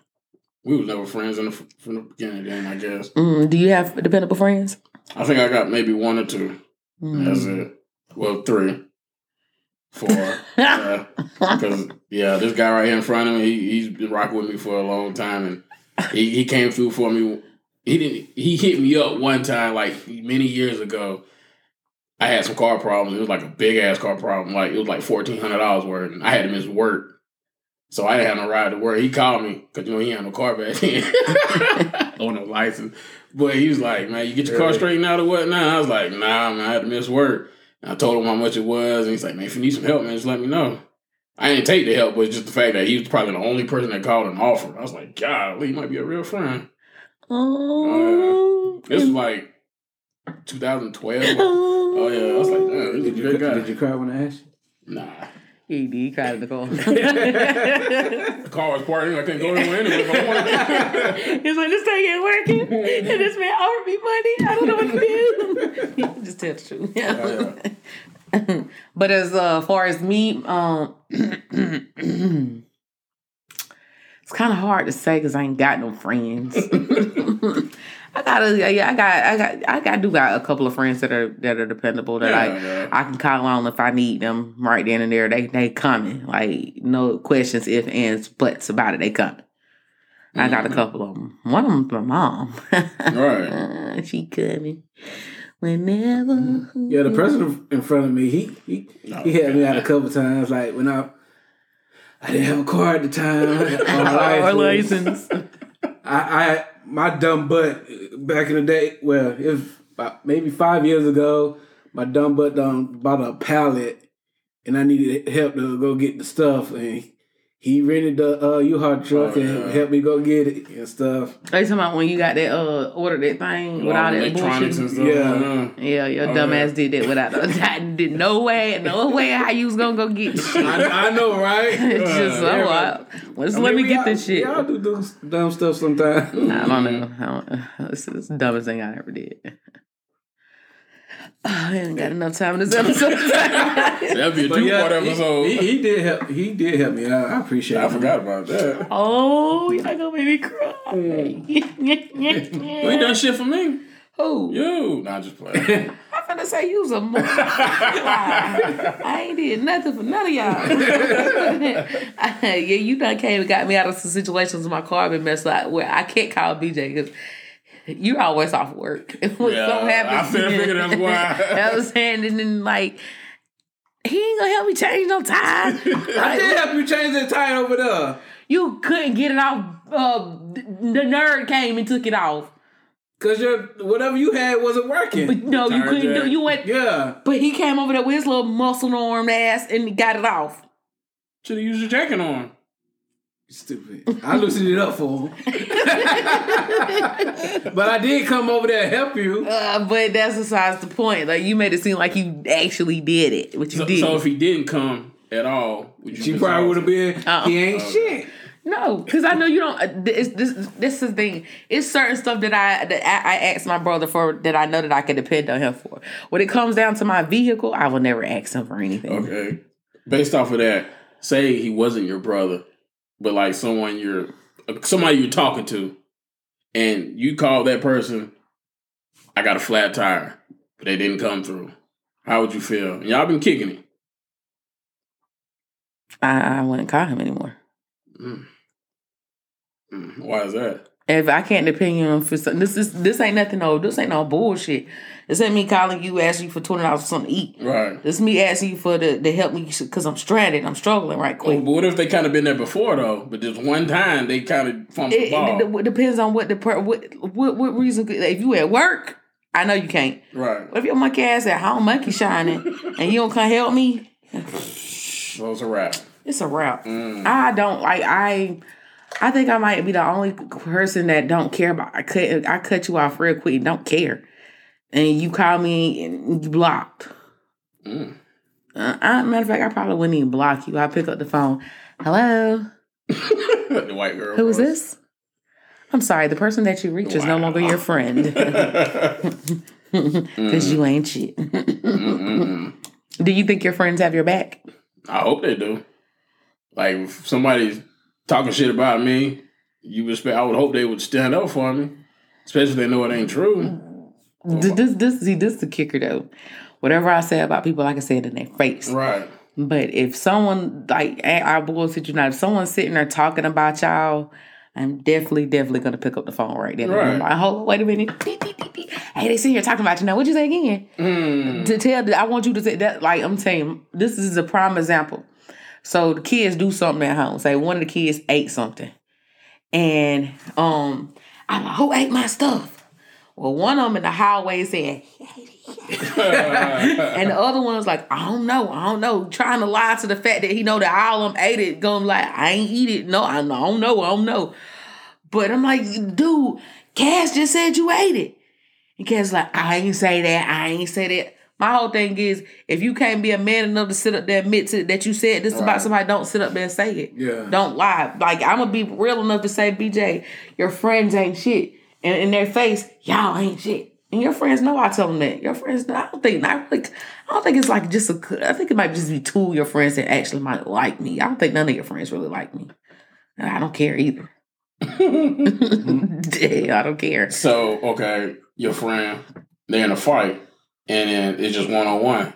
We was never friends in the, from the beginning. Then I guess mm, do you have dependable friends? I think I got maybe one or two. Mm. That's it. Well, three, four. yeah, because yeah, this guy right here in front of me, he, he's been rocking with me for a long time, and he, he came through for me. He didn't. He hit me up one time, like many years ago. I had some car problems. It was like a big ass car problem. Like it was like fourteen hundred dollars worth, and I had to miss work. So I didn't have no ride to work. He called me because you know he had no car back then, on no license. But he was like, "Man, you get your car straightened out or whatnot?" I was like, "Nah, man, I had to miss work." And I told him how much it was, and he's like, "Man, if you need some help, man, just let me know." I didn't take the help, but just the fact that he was probably the only person that called and offered. I was like, "God, he might be a real friend." Oh, This was like 2012. Oh yeah, I was like, damn, he's a Did you, great guy. did you cry when I asked you? Nah, He. He cried in the car. the car was partying. I couldn't go anywhere anyway. If I wanted. He's like, this thing ain't working. And this man offered me money. I don't know what to do. Just tell the truth. yeah. but as uh, far as me, um, it's kind of hard to say because I ain't got no friends. I got a, yeah, I got, I got, I got, do got a couple of friends that are that are dependable that Yeah, I yeah. I can call on if I need them right then and there. They they coming like no questions, if ands, buts about it. They coming. I got a mm-hmm. couple of them. One of them's my mom. Right. She coming whenever. Mm-hmm. Yeah, the person in front of me, he he, oh, he had me out a couple times. Like when I I didn't have a car at the time. or license. I, I my dumb butt back in the day. Well, was maybe five years ago. My dumb butt done bought a pallet, and I needed help to go get the stuff. And he rented the uh, U-Haul truck Oh, and yeah. helped me go get it and stuff. Are you talking about when you got that uh ordered that thing with all that electronics and bullshit? stuff. Yeah. uh, Yeah, your Oh, dumb yeah. did that without I did no way, no way how you was gonna go get shit. I, I know, right? It's just so Yeah, I, well, just I let me get all- this shit. We all do dumb, dumb stuff sometimes. I don't know. I don't, it's, it's the dumbest thing I ever did. I ain't got enough time in this episode. That'd be a two part he, episode. he, he did help. He did help me. I, I appreciate. I it. forgot about that. oh, you're not gonna make me cry. Mm. You ain't done shit for me. Who? You. Nah, just playing. I'm finna say you was a more. I ain't did nothing for none of y'all. yeah, you done came and got me out of some situations with my car been messed up where I can't call BJ because you're always off work. When Yeah, something happens, I feel- figured that's why. I was saying, and then like. He ain't gonna help me change no tire. I did help you change that tire over there. you couldn't get it off. Uh, the nerd came and took it off. Cause your whatever you had wasn't working. But no, you couldn't jack. do. You went. yeah. But he came over there with his little muscle armed ass and got it off. Should have used your jacket on. Stupid. I loosened it up for him. but I did come over there and help you. Uh, but that's besides the point. Like you made it seem like you actually did it, which you So, did. so if he didn't come at all, would you She probably would have been. Uh-uh. He ain't Okay. shit. no, because I know you don't. Uh, this, this this is the thing. It's certain stuff that I that I, I asked my brother for that I know that I can depend on him for. When it comes down to my vehicle, I will never ask him for anything. Okay. Based off of that, say he wasn't your brother, but like someone you're somebody you're talking to, and you call that person, I got a flat tire, but they didn't come through. How would you feel? And y'all been kicking it. I, I wouldn't call him anymore. Mm. Mm. Why is that? If I can't depend on for something, this is this ain't nothing. No, this ain't no bullshit. This ain't me calling you asking you for twenty dollars for something to eat. Right. This is me asking you for the to help me because I'm stranded. I'm struggling right quick. but what if they kind of been there before though? But just one time they kind of fumbled the It, ball. it, depends on what the per, what what what reason. could- If you at work, I know you can't. right. But if your monkey ass at home monkey shining and you don't come help me, So it's a wrap. it's a wrap. Mm. I don't like I. I think I might be the only person that don't care about. I cut I cut you off real quick don't care, and you call me and you blocked. Mm. Uh, I, matter of fact, I probably wouldn't even block you. I pick up the phone. Hello, the white girl. who is voice. this? I'm sorry, the person that you reach is no longer your friend because you ain't shit. Do you think your friends have your back? I hope they do. Like if somebody's talking shit about me, you respect. I would hope they would stand up for me. Especially if they know it ain't true. This, this, see, this is the kicker though. Whatever I say about people, I can say it in their face. Right. But if someone like I I bullshit you not, if someone's sitting there talking about y'all, I'm definitely, definitely gonna pick up the phone right then. Right. I'm like, hold on, wait a minute. Hey, they sitting here talking about you now. What'd you say again? Mm. To tell I want you to say that like I'm saying, this is a prime example. So the kids do something at home. Say one of the kids ate something. And um I'm like, who ate my stuff? Well, one of them in the hallway said, and the other one was like, I don't know, I don't know, trying to lie to the fact that he know that all of them ate it, going like, I ain't eat it. No, I don't know, I don't know. But I'm like, dude, Cass just said you ate it. And cats like, I ain't say that, I ain't say that. My whole thing is, if you can't be a man enough to sit up there and admit to that you said this Right. about somebody, don't sit up there and say it. Yeah. Don't lie. Like I'm gonna be real enough to say, BJ, your friends ain't shit. And in their face, y'all ain't shit. And your friends know I tell them that. Your friends know. I don't think I really, I don't think it's like just a I think it might just be two of your friends that actually might like me. I don't think none of your friends really like me. And I don't care either. Yeah, I don't care. So, okay, your friend, they're in a fight, and then it's just one on one.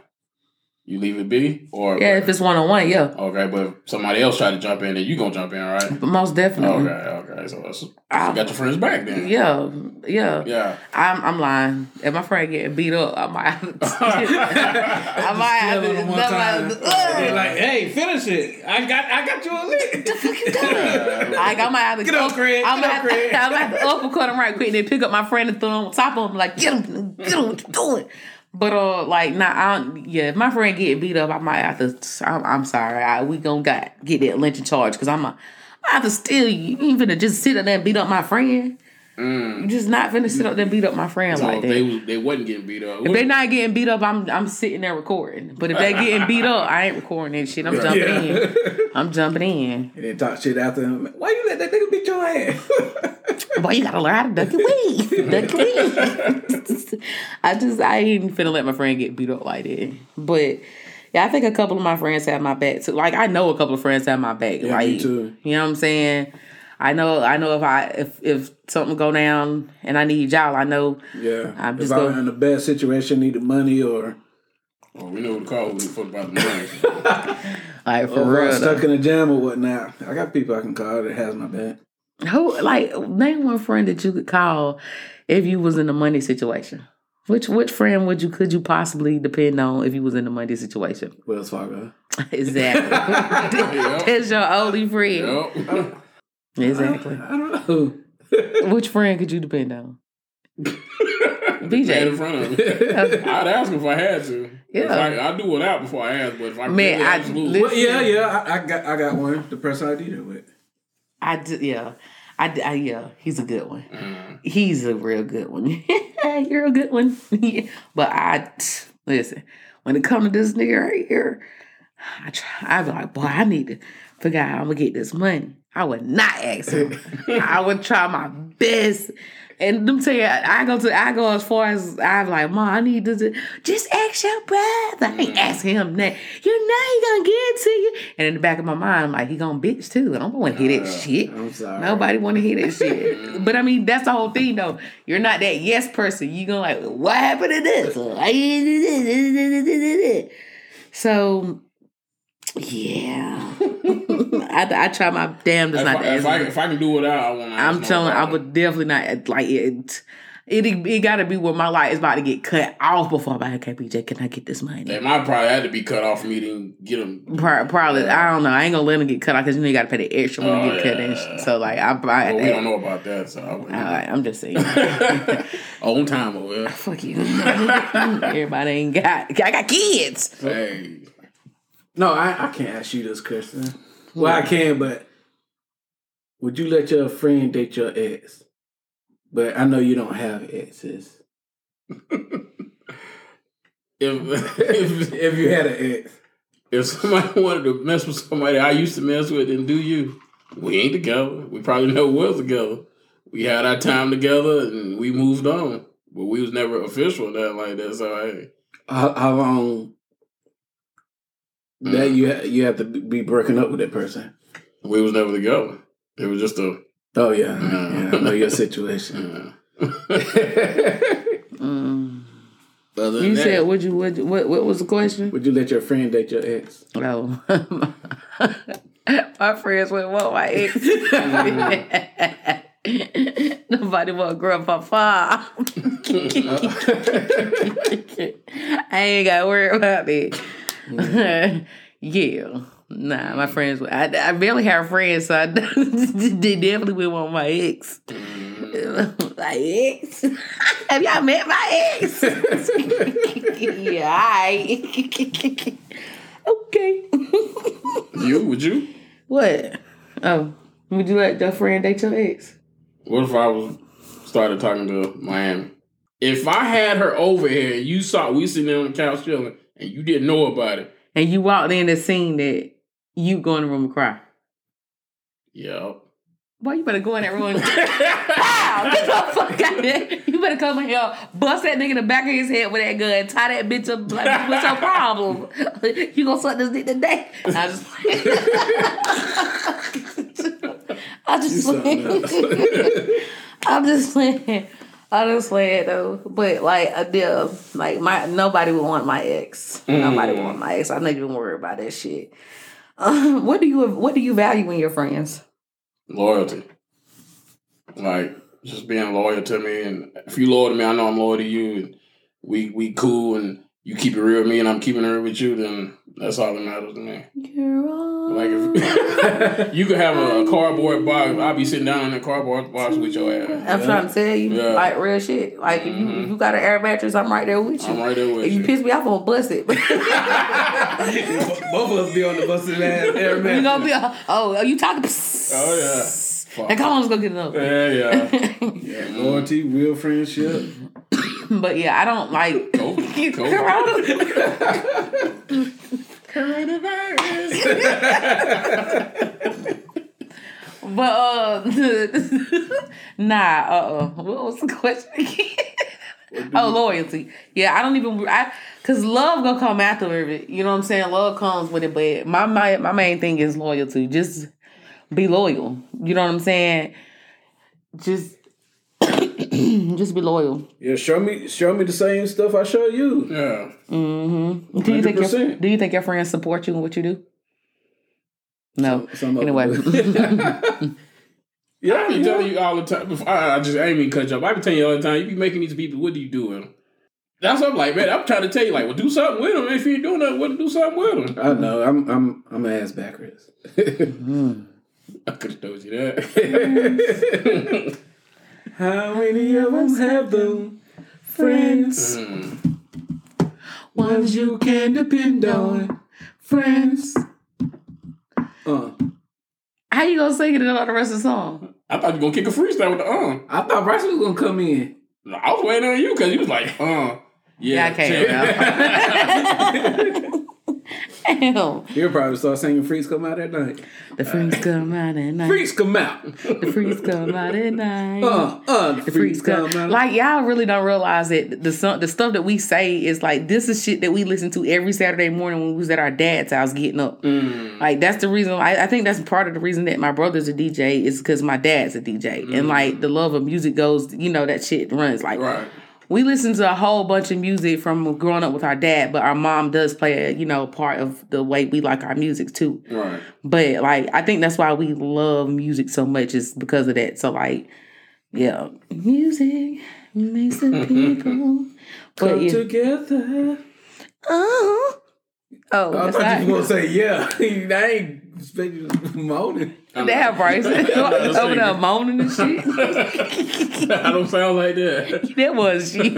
You leave it be, or Yeah, if it's one on one, yeah. okay, but if somebody else try to jump in, then you gonna jump in, right? But most definitely. Okay, okay, so that's, you I- got your friends back then. Yeah, yeah. yeah. I'm I'm lying. If my friend getting beat up, I might have to I might have to one I might time. have They're like, hey, finish it. I got I got you a lick. Like I might have to Get up, Craig. I Get might, up, have to, I might have to uppercut him right quick and then pick up my friend and throw him on top of him like get him, get him, what you doing? But uh, like nah, I yeah. If my friend get beat up, I might have to. I'm, I'm sorry. I, we gonna got get that lynching charge because I'm a. I have to steal you. You ain't just sit up there and beat up my friend. You just not finna sit up there beat up my friend Mm. So like that. they was- they wasn't getting beat up. If they not getting beat up, I'm I'm sitting there recording. But if they getting beat up, I ain't recording that shit. I'm jumping Yeah. in. I'm jumping in. And then talk shit after him. Why you let that nigga beat your ass? Boy, you gotta learn how to duck and weave. Duck and weave. I just I ain't finna let my friend get beat up like that. But yeah, I think a couple of my friends have my back too. Like I know a couple of friends have my back. Yeah, like me too. you know what I'm saying? I know I know if I if if something go down and I need y'all, I know Yeah. I'm if just I'm gonna- in a bad situation, need the money or Well, we know what to call when we fuck about the money. like for or if I'm real. stuck though. in a jam or whatnot. I got people I can call that has my back. Who like name one friend that you could call if you was in a money situation? Which which friend would you could you possibly depend on if you was in a money situation? Wells Fargo. Exactly. Yep. That's your only friend. Yep. Exactly. I don't know. Which friend could you depend on? Man in BJ. front of me. I'd ask if I had to. Yeah. I, I'd do without before I ask, but if I Man, really I- absolutely. Well, yeah, yeah. I, I got I got one. The person I did it with. I did, yeah. I, d- I- yeah, he's a good one. Mm. He's a real good one. You're a good one. but I listen, when it comes to this nigga right here, I try I be like, boy, I need to figure out how I'm gonna get this money. I would not ask him. I would try my best. And them tell you, I go to I go as far as I'm like, Mom, I need to just ask your brother. I ain't mm. ask him that. You know he gonna get to you. And in the back of my mind, I'm like, he gonna bitch too. I don't want to hear that shit. I'm sorry. Nobody want to hear that shit. But I mean, that's the whole thing, though. You're not that yes person. You gonna like, what happened to this? Why you did this? So, yeah, I, I try my damnedest If not I, to if, I, if I can do without, I want to I'm telling, I would definitely not like it. It, it got to be where my life is about to get cut off before I'm like, okay, BJ, can I get this money? They might probably had to be cut off for me to get them. Pro- Probably, I don't know. I ain't gonna let him get cut off because you know you got to pay the extra when you Oh, get cut. yeah. And sh- oh, so like, I, I, But we don't know about that, so I all right, I'm just saying. On time oh, over here. Fuck you. Everybody ain't got. I got kids. Hey. No, I, I can't ask you this question. Well, I can, but would you let your friend date your ex? But I know you don't have exes. If, if If you had an ex, if somebody wanted to mess with somebody I used to mess with and do you, we ain't together. We probably never was together. We had our time together and we moved on. But we was never official or nothing like that. So hey. how, how long that you ha- you have to be broken up with that person? We was never together. It was just a Oh yeah, yeah I know your situation. uh, other than You that, said, "Would you? Would you, what? What was the question?" Would you let your friend date your ex? No. my friends went, "What my ex?" Nobody want to grow up papa. I ain't got to worry about that. yeah. Nah, my friends. I, I barely have friends, so I they definitely would want my ex. my ex. Have y'all met my ex? yeah, I. okay. you would you? what? Oh, would you let your friend date your ex? What if I was started talking to Miami? if I had her over here and you saw we sitting there on the couch chilling and you didn't know about it, And you walked in and seen that you go in the room and cry. Yep. Boy, you better go in that room and Wow, get the fuck out of there. You better come in here, bust that nigga in the back of his head with that gun, tie that bitch up like what's your problem? you gonna suck this dick today? I just I just something I'm just playing. Playing though. But like a deal, like my nobody would want my ex. Nobody would want my ex. I'm not even worried about that shit. Uh, what do you what do you value in your friends? Loyalty. Like just being loyal to me and if you loyal to me, I know I'm loyal to you and we we cool and you keep it real with me and I'm keeping it real with you, then that's all that matters to me. You're all Like if you could have a, a cardboard box, I'd be sitting down in a cardboard box with your ass. I'm trying to tell you, Yeah. like real shit. Like if you mm-hmm. if you got an air mattress, I'm right there with you. I'm right there with if you you. piss me off, I'm gonna bust it. Both of us be on the busted ass air mattress. you man. gonna be oh, are you talking? Oh yeah. Fuck. And come on, let's go get another. Yeah, yeah. Yeah, loyalty, real friendship. But yeah, I don't like Go, go. Coronavirus. but uh, nah, uh, uh what was the question again? oh, loyalty. Yeah, I don't even I because love gonna come after it. You know what I'm saying? Love comes with it, but my my my main thing is loyalty. Just be loyal. You know what I'm saying? Just just be loyal. Yeah, show me show me the same stuff I show you. Yeah. Mm-hmm. Do you think your, do you think your friends support you in what you do? No. Some of Anyway. yeah, I be yeah. telling you all the time. before- I, I just I ain't mean to cut you up. I be telling you all the time. You be making these people. What do you do with them? That's what I'm like, man. I'm trying to tell you, like, well, do something with them. If you ain't doing nothing, well, do something with them. I know. I'm I'm I'm an ass backwards. I could have told you that. How many of them have them friends? Mm. Ones you can depend on. Friends. Uh, How you gonna sing it about the rest of the song? I thought you were gonna kick a freestyle with the um. I thought Bryson was gonna come in. I was waiting on you because you was like, uh, yeah, Yeah, I can't. Damn. He'll probably start singing Freaks Come Out at Night. The freaks come out at night. Freaks come out. The freaks come out at night. Uh, uh, the the freaks freaks come come out. Like y'all really don't realize that the son- the stuff that we say is like this is shit that we listen to every Saturday morning when we was at our dad's house getting up. Mm. Like that's the reason. I, I think that's part of the reason that my brother's a DJ is because my dad's a DJ, and like the love of music goes. You know that shit runs like Right. We listen to a whole bunch of music from growing up with our dad, but our mom does play a you know part of the way we like our music too. Right. But like I think that's why we love music so much is because of that. So like yeah, music makes the people. But Come yeah. together. Oh, oh, I thought you was gonna say yeah. I ain't expecting you to moaning. Damn, Bryce. not a Over there moaning and shit. I don't sound like that. that was shit.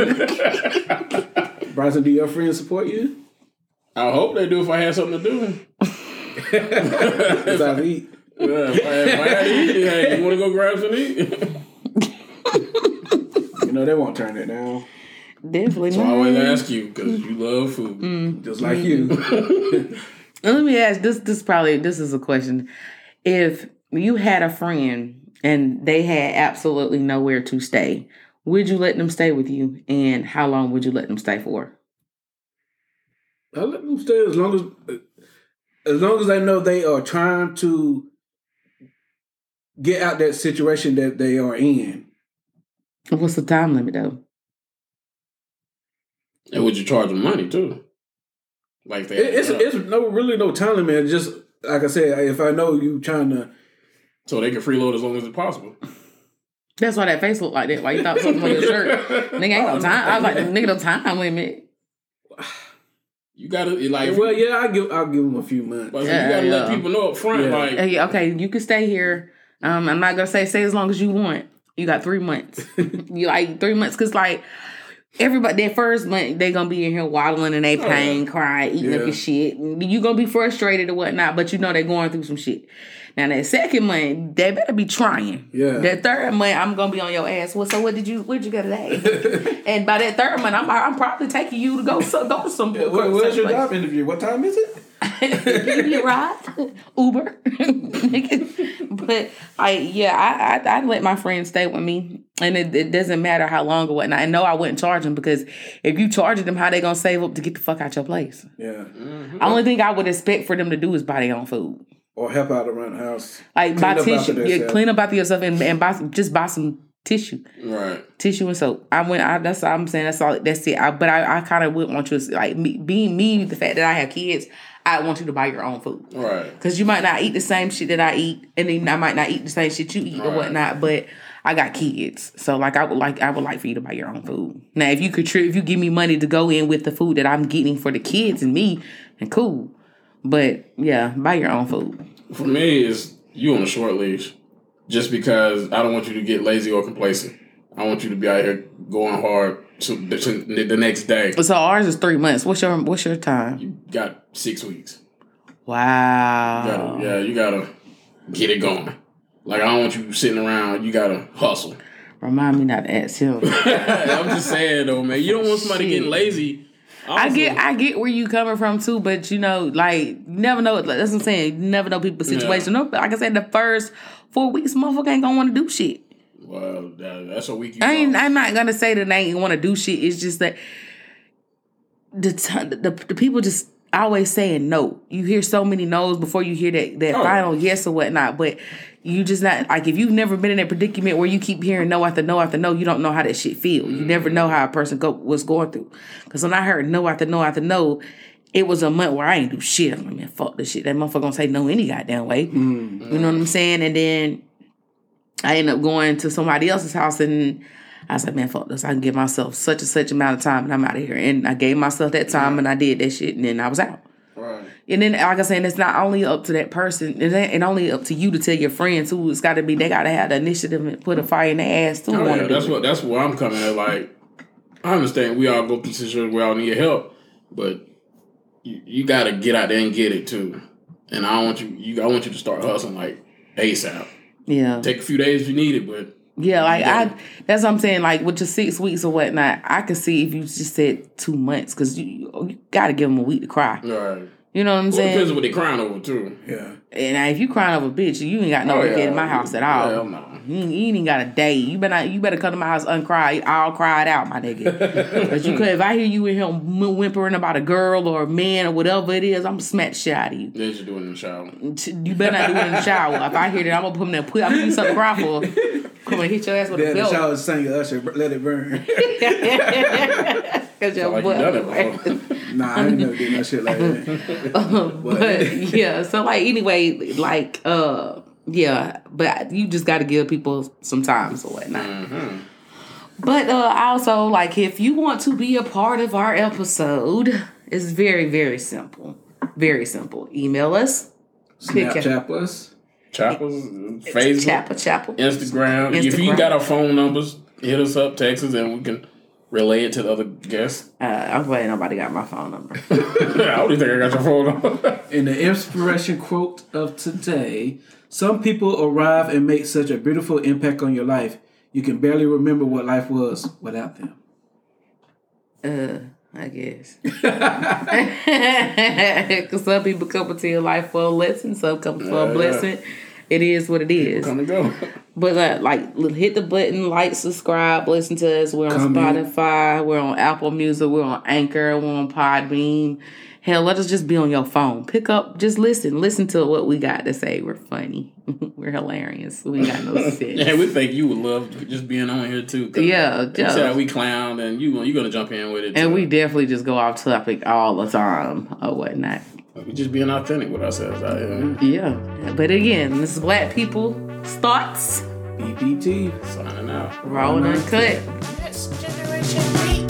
Bryson, do your friends support you? I hope they do if I had something to do. Besides eat. Yeah, if I had, if I had to eat, hey, you want to go grab some eat? You know they won't turn it down. Definitely So I always ask you because you love food. Mm. Just like you. Let me ask this. This probably this is a question. If you had a friend and they had absolutely nowhere to stay, would you let them stay with you, and how long would you let them stay for? I let them stay as long as as long as I know they are trying to get out that situation that they are in. What's the time limit though? And would you charge them money too? Like they It- it's it's no really no time man. Just like I said, if I know you trying to so they can freeload as long as it's possible. That's why that face looked like that. Why you thought something on your shirt? Nigga ain't no time. I was like, nigga, no time limit. You gotta like well, yeah, I give I'll give them a few months. but Yeah, you gotta let people know up front. Yeah. Like Hey, okay, you can stay here. Um, I'm not gonna say stay as long as you want. You got three months. you like three months because like everybody that first month they gonna be in here waddling in their Oh, pain, crying, eating up your shit. And you gonna be frustrated or whatnot, but you know they're going through some shit. Now that second month, they better be trying. Yeah. That third month, I'm gonna be on your ass. Well, so what did you where'd you go today? and by that third month, I'm I'm probably taking you to go so go to some What, what's your place. job interview? What time is it? Give me a ride, Uber. but I, yeah, I, I, I let my friends stay with me, and it, it doesn't matter how long or whatnot. I know I wouldn't charge them because if you charge them, how they gonna save up to get the fuck out your place? Yeah. Mm-hmm. The only thing I would expect for them to do is buy their own food, Or help out around the house. like Clean buy tissue, yeah, themselves. clean up after yourself, and, and buy some, just buy some tissue. Right. tissue and soap. I went. I, that's all I'm saying. That's all. That's it. I, but I, I kind of would want you to like me, being me. The fact that I have kids, I want you to buy your own food Right. because you might not eat the same shit that I eat, and then I might not eat the same shit you eat or whatnot. But I got kids, so like I would like I would like for you to buy your own food. Now, if you contribute, if you give me money to go in with the food that I'm getting for the kids and me, and cool. But yeah, buy your own food. For me, is you on a short leash, just because I don't want you to get lazy or complacent. I want you to be out here going hard to, to the next day. So ours is three months. What's your What's your time? You got six weeks. Wow. You gotta, yeah, you gotta get it going. Like I don't want you sitting around. You gotta hustle. Remind me not to ask him. I'm just saying though, man. You don't want somebody Shit. getting lazy. I get I get where you coming from too, but you know, like never know. That's what I'm saying. You never know people's situation. No, like I said, the first four weeks, motherfucker ain't gonna want to do shit. Well, that's a week. I ain't. I'm not gonna say that they ain't want to do shit. It's just that the, t- the the people just always saying no. You hear so many no's before you hear that that Oh. final yes or whatnot. But you just not like if you've never been in that predicament where you keep hearing no after no after no, you don't know how that shit feel. You never mm-hmm. know how a person go was going through. Because when I heard no after no after no. It was a month where I ain't do shit. I'm like, man, fuck this shit. That motherfucker gonna say no any goddamn way. Mm-hmm. You know what I'm saying? And then I ended up going to somebody else's house and I said, man, fuck this. I can give myself such and such amount of time and I'm out of here. And I gave myself that time and I did that shit and then I was out. Right. And then, like I said, it's not only up to that person, it ain't only up to you to tell your friends who it's got to be, they got to have the initiative and put a fire in their ass too. Oh, yeah, that's what that's where I'm coming at. Like, I understand we all go through situations where all need help, but you, you got to get out there and get it too. And I want you, you I want you to start hustling like ASAP. Yeah. Take a few days if you need it, but Yeah, like Yeah. I, that's what I'm saying. Like with your six weeks or whatnot, I can see if you just said two months because you you got to give them a week to cry. all right. You know what I'm Well, it saying? depends on what they crying over too. Yeah. And if you crying over a bitch, you ain't got no Oh, kid yeah. in my house at all. Hell no. You, ain't- you ain't even got a day. You better you better come to my house uncried. I'll cry it out, my nigga. but you could if I hear you in here whimpering about a girl or a man or whatever it is, I'm gonna smack the shit out of you. They just doing it in the shower. You better not do it in the shower. If I hear that, I'm gonna put him there. Put I'm gonna do something to cry for. Come and hit your ass with Yeah, a the belt. shower sang Usher, let it burn. Cause your Like you butt- done it before. nah, I ain't never did no shit like that. but yeah, so like anyway, like uh yeah, but you just got to give people some time or whatnot. But uh also like if you want to be a part of our episode, it's very very simple, very simple. Email us, Pick a- Snapchat us. Chappers, Facebook, Chapel Chapel. Instagram. If you got our phone numbers, hit us up, text us, and we can relay it to the other guests. Uh, I'm glad nobody got my phone number. I don't even think I got your phone number. In the inspiration quote of today, some people arrive and make such a beautiful impact on your life, you can barely remember what life was without them. Uh, I guess. Because some people come into your life for a lesson, some come for Yeah, a yeah. blessing. It is what it is. Come to go. But uh, like, hit the button, like, subscribe, listen to us. We're on Comment. Spotify, we're on Apple Music, we're on Anchor, we're on Podbean. Hell, let us just be on your phone. Pick up, just listen, listen to what we got to say. We're funny, we're hilarious. We ain't got no sense. Yeah, we think you would love just being on here too. Yeah, You yeah. we clown, and you you gonna jump in with it. And too. we definitely just go off topic all the time or whatnot. we just being authentic with ourselves out here. Yeah. But again, this is Black People Thoughts, BPT. Signing out. raw and uncut. This generation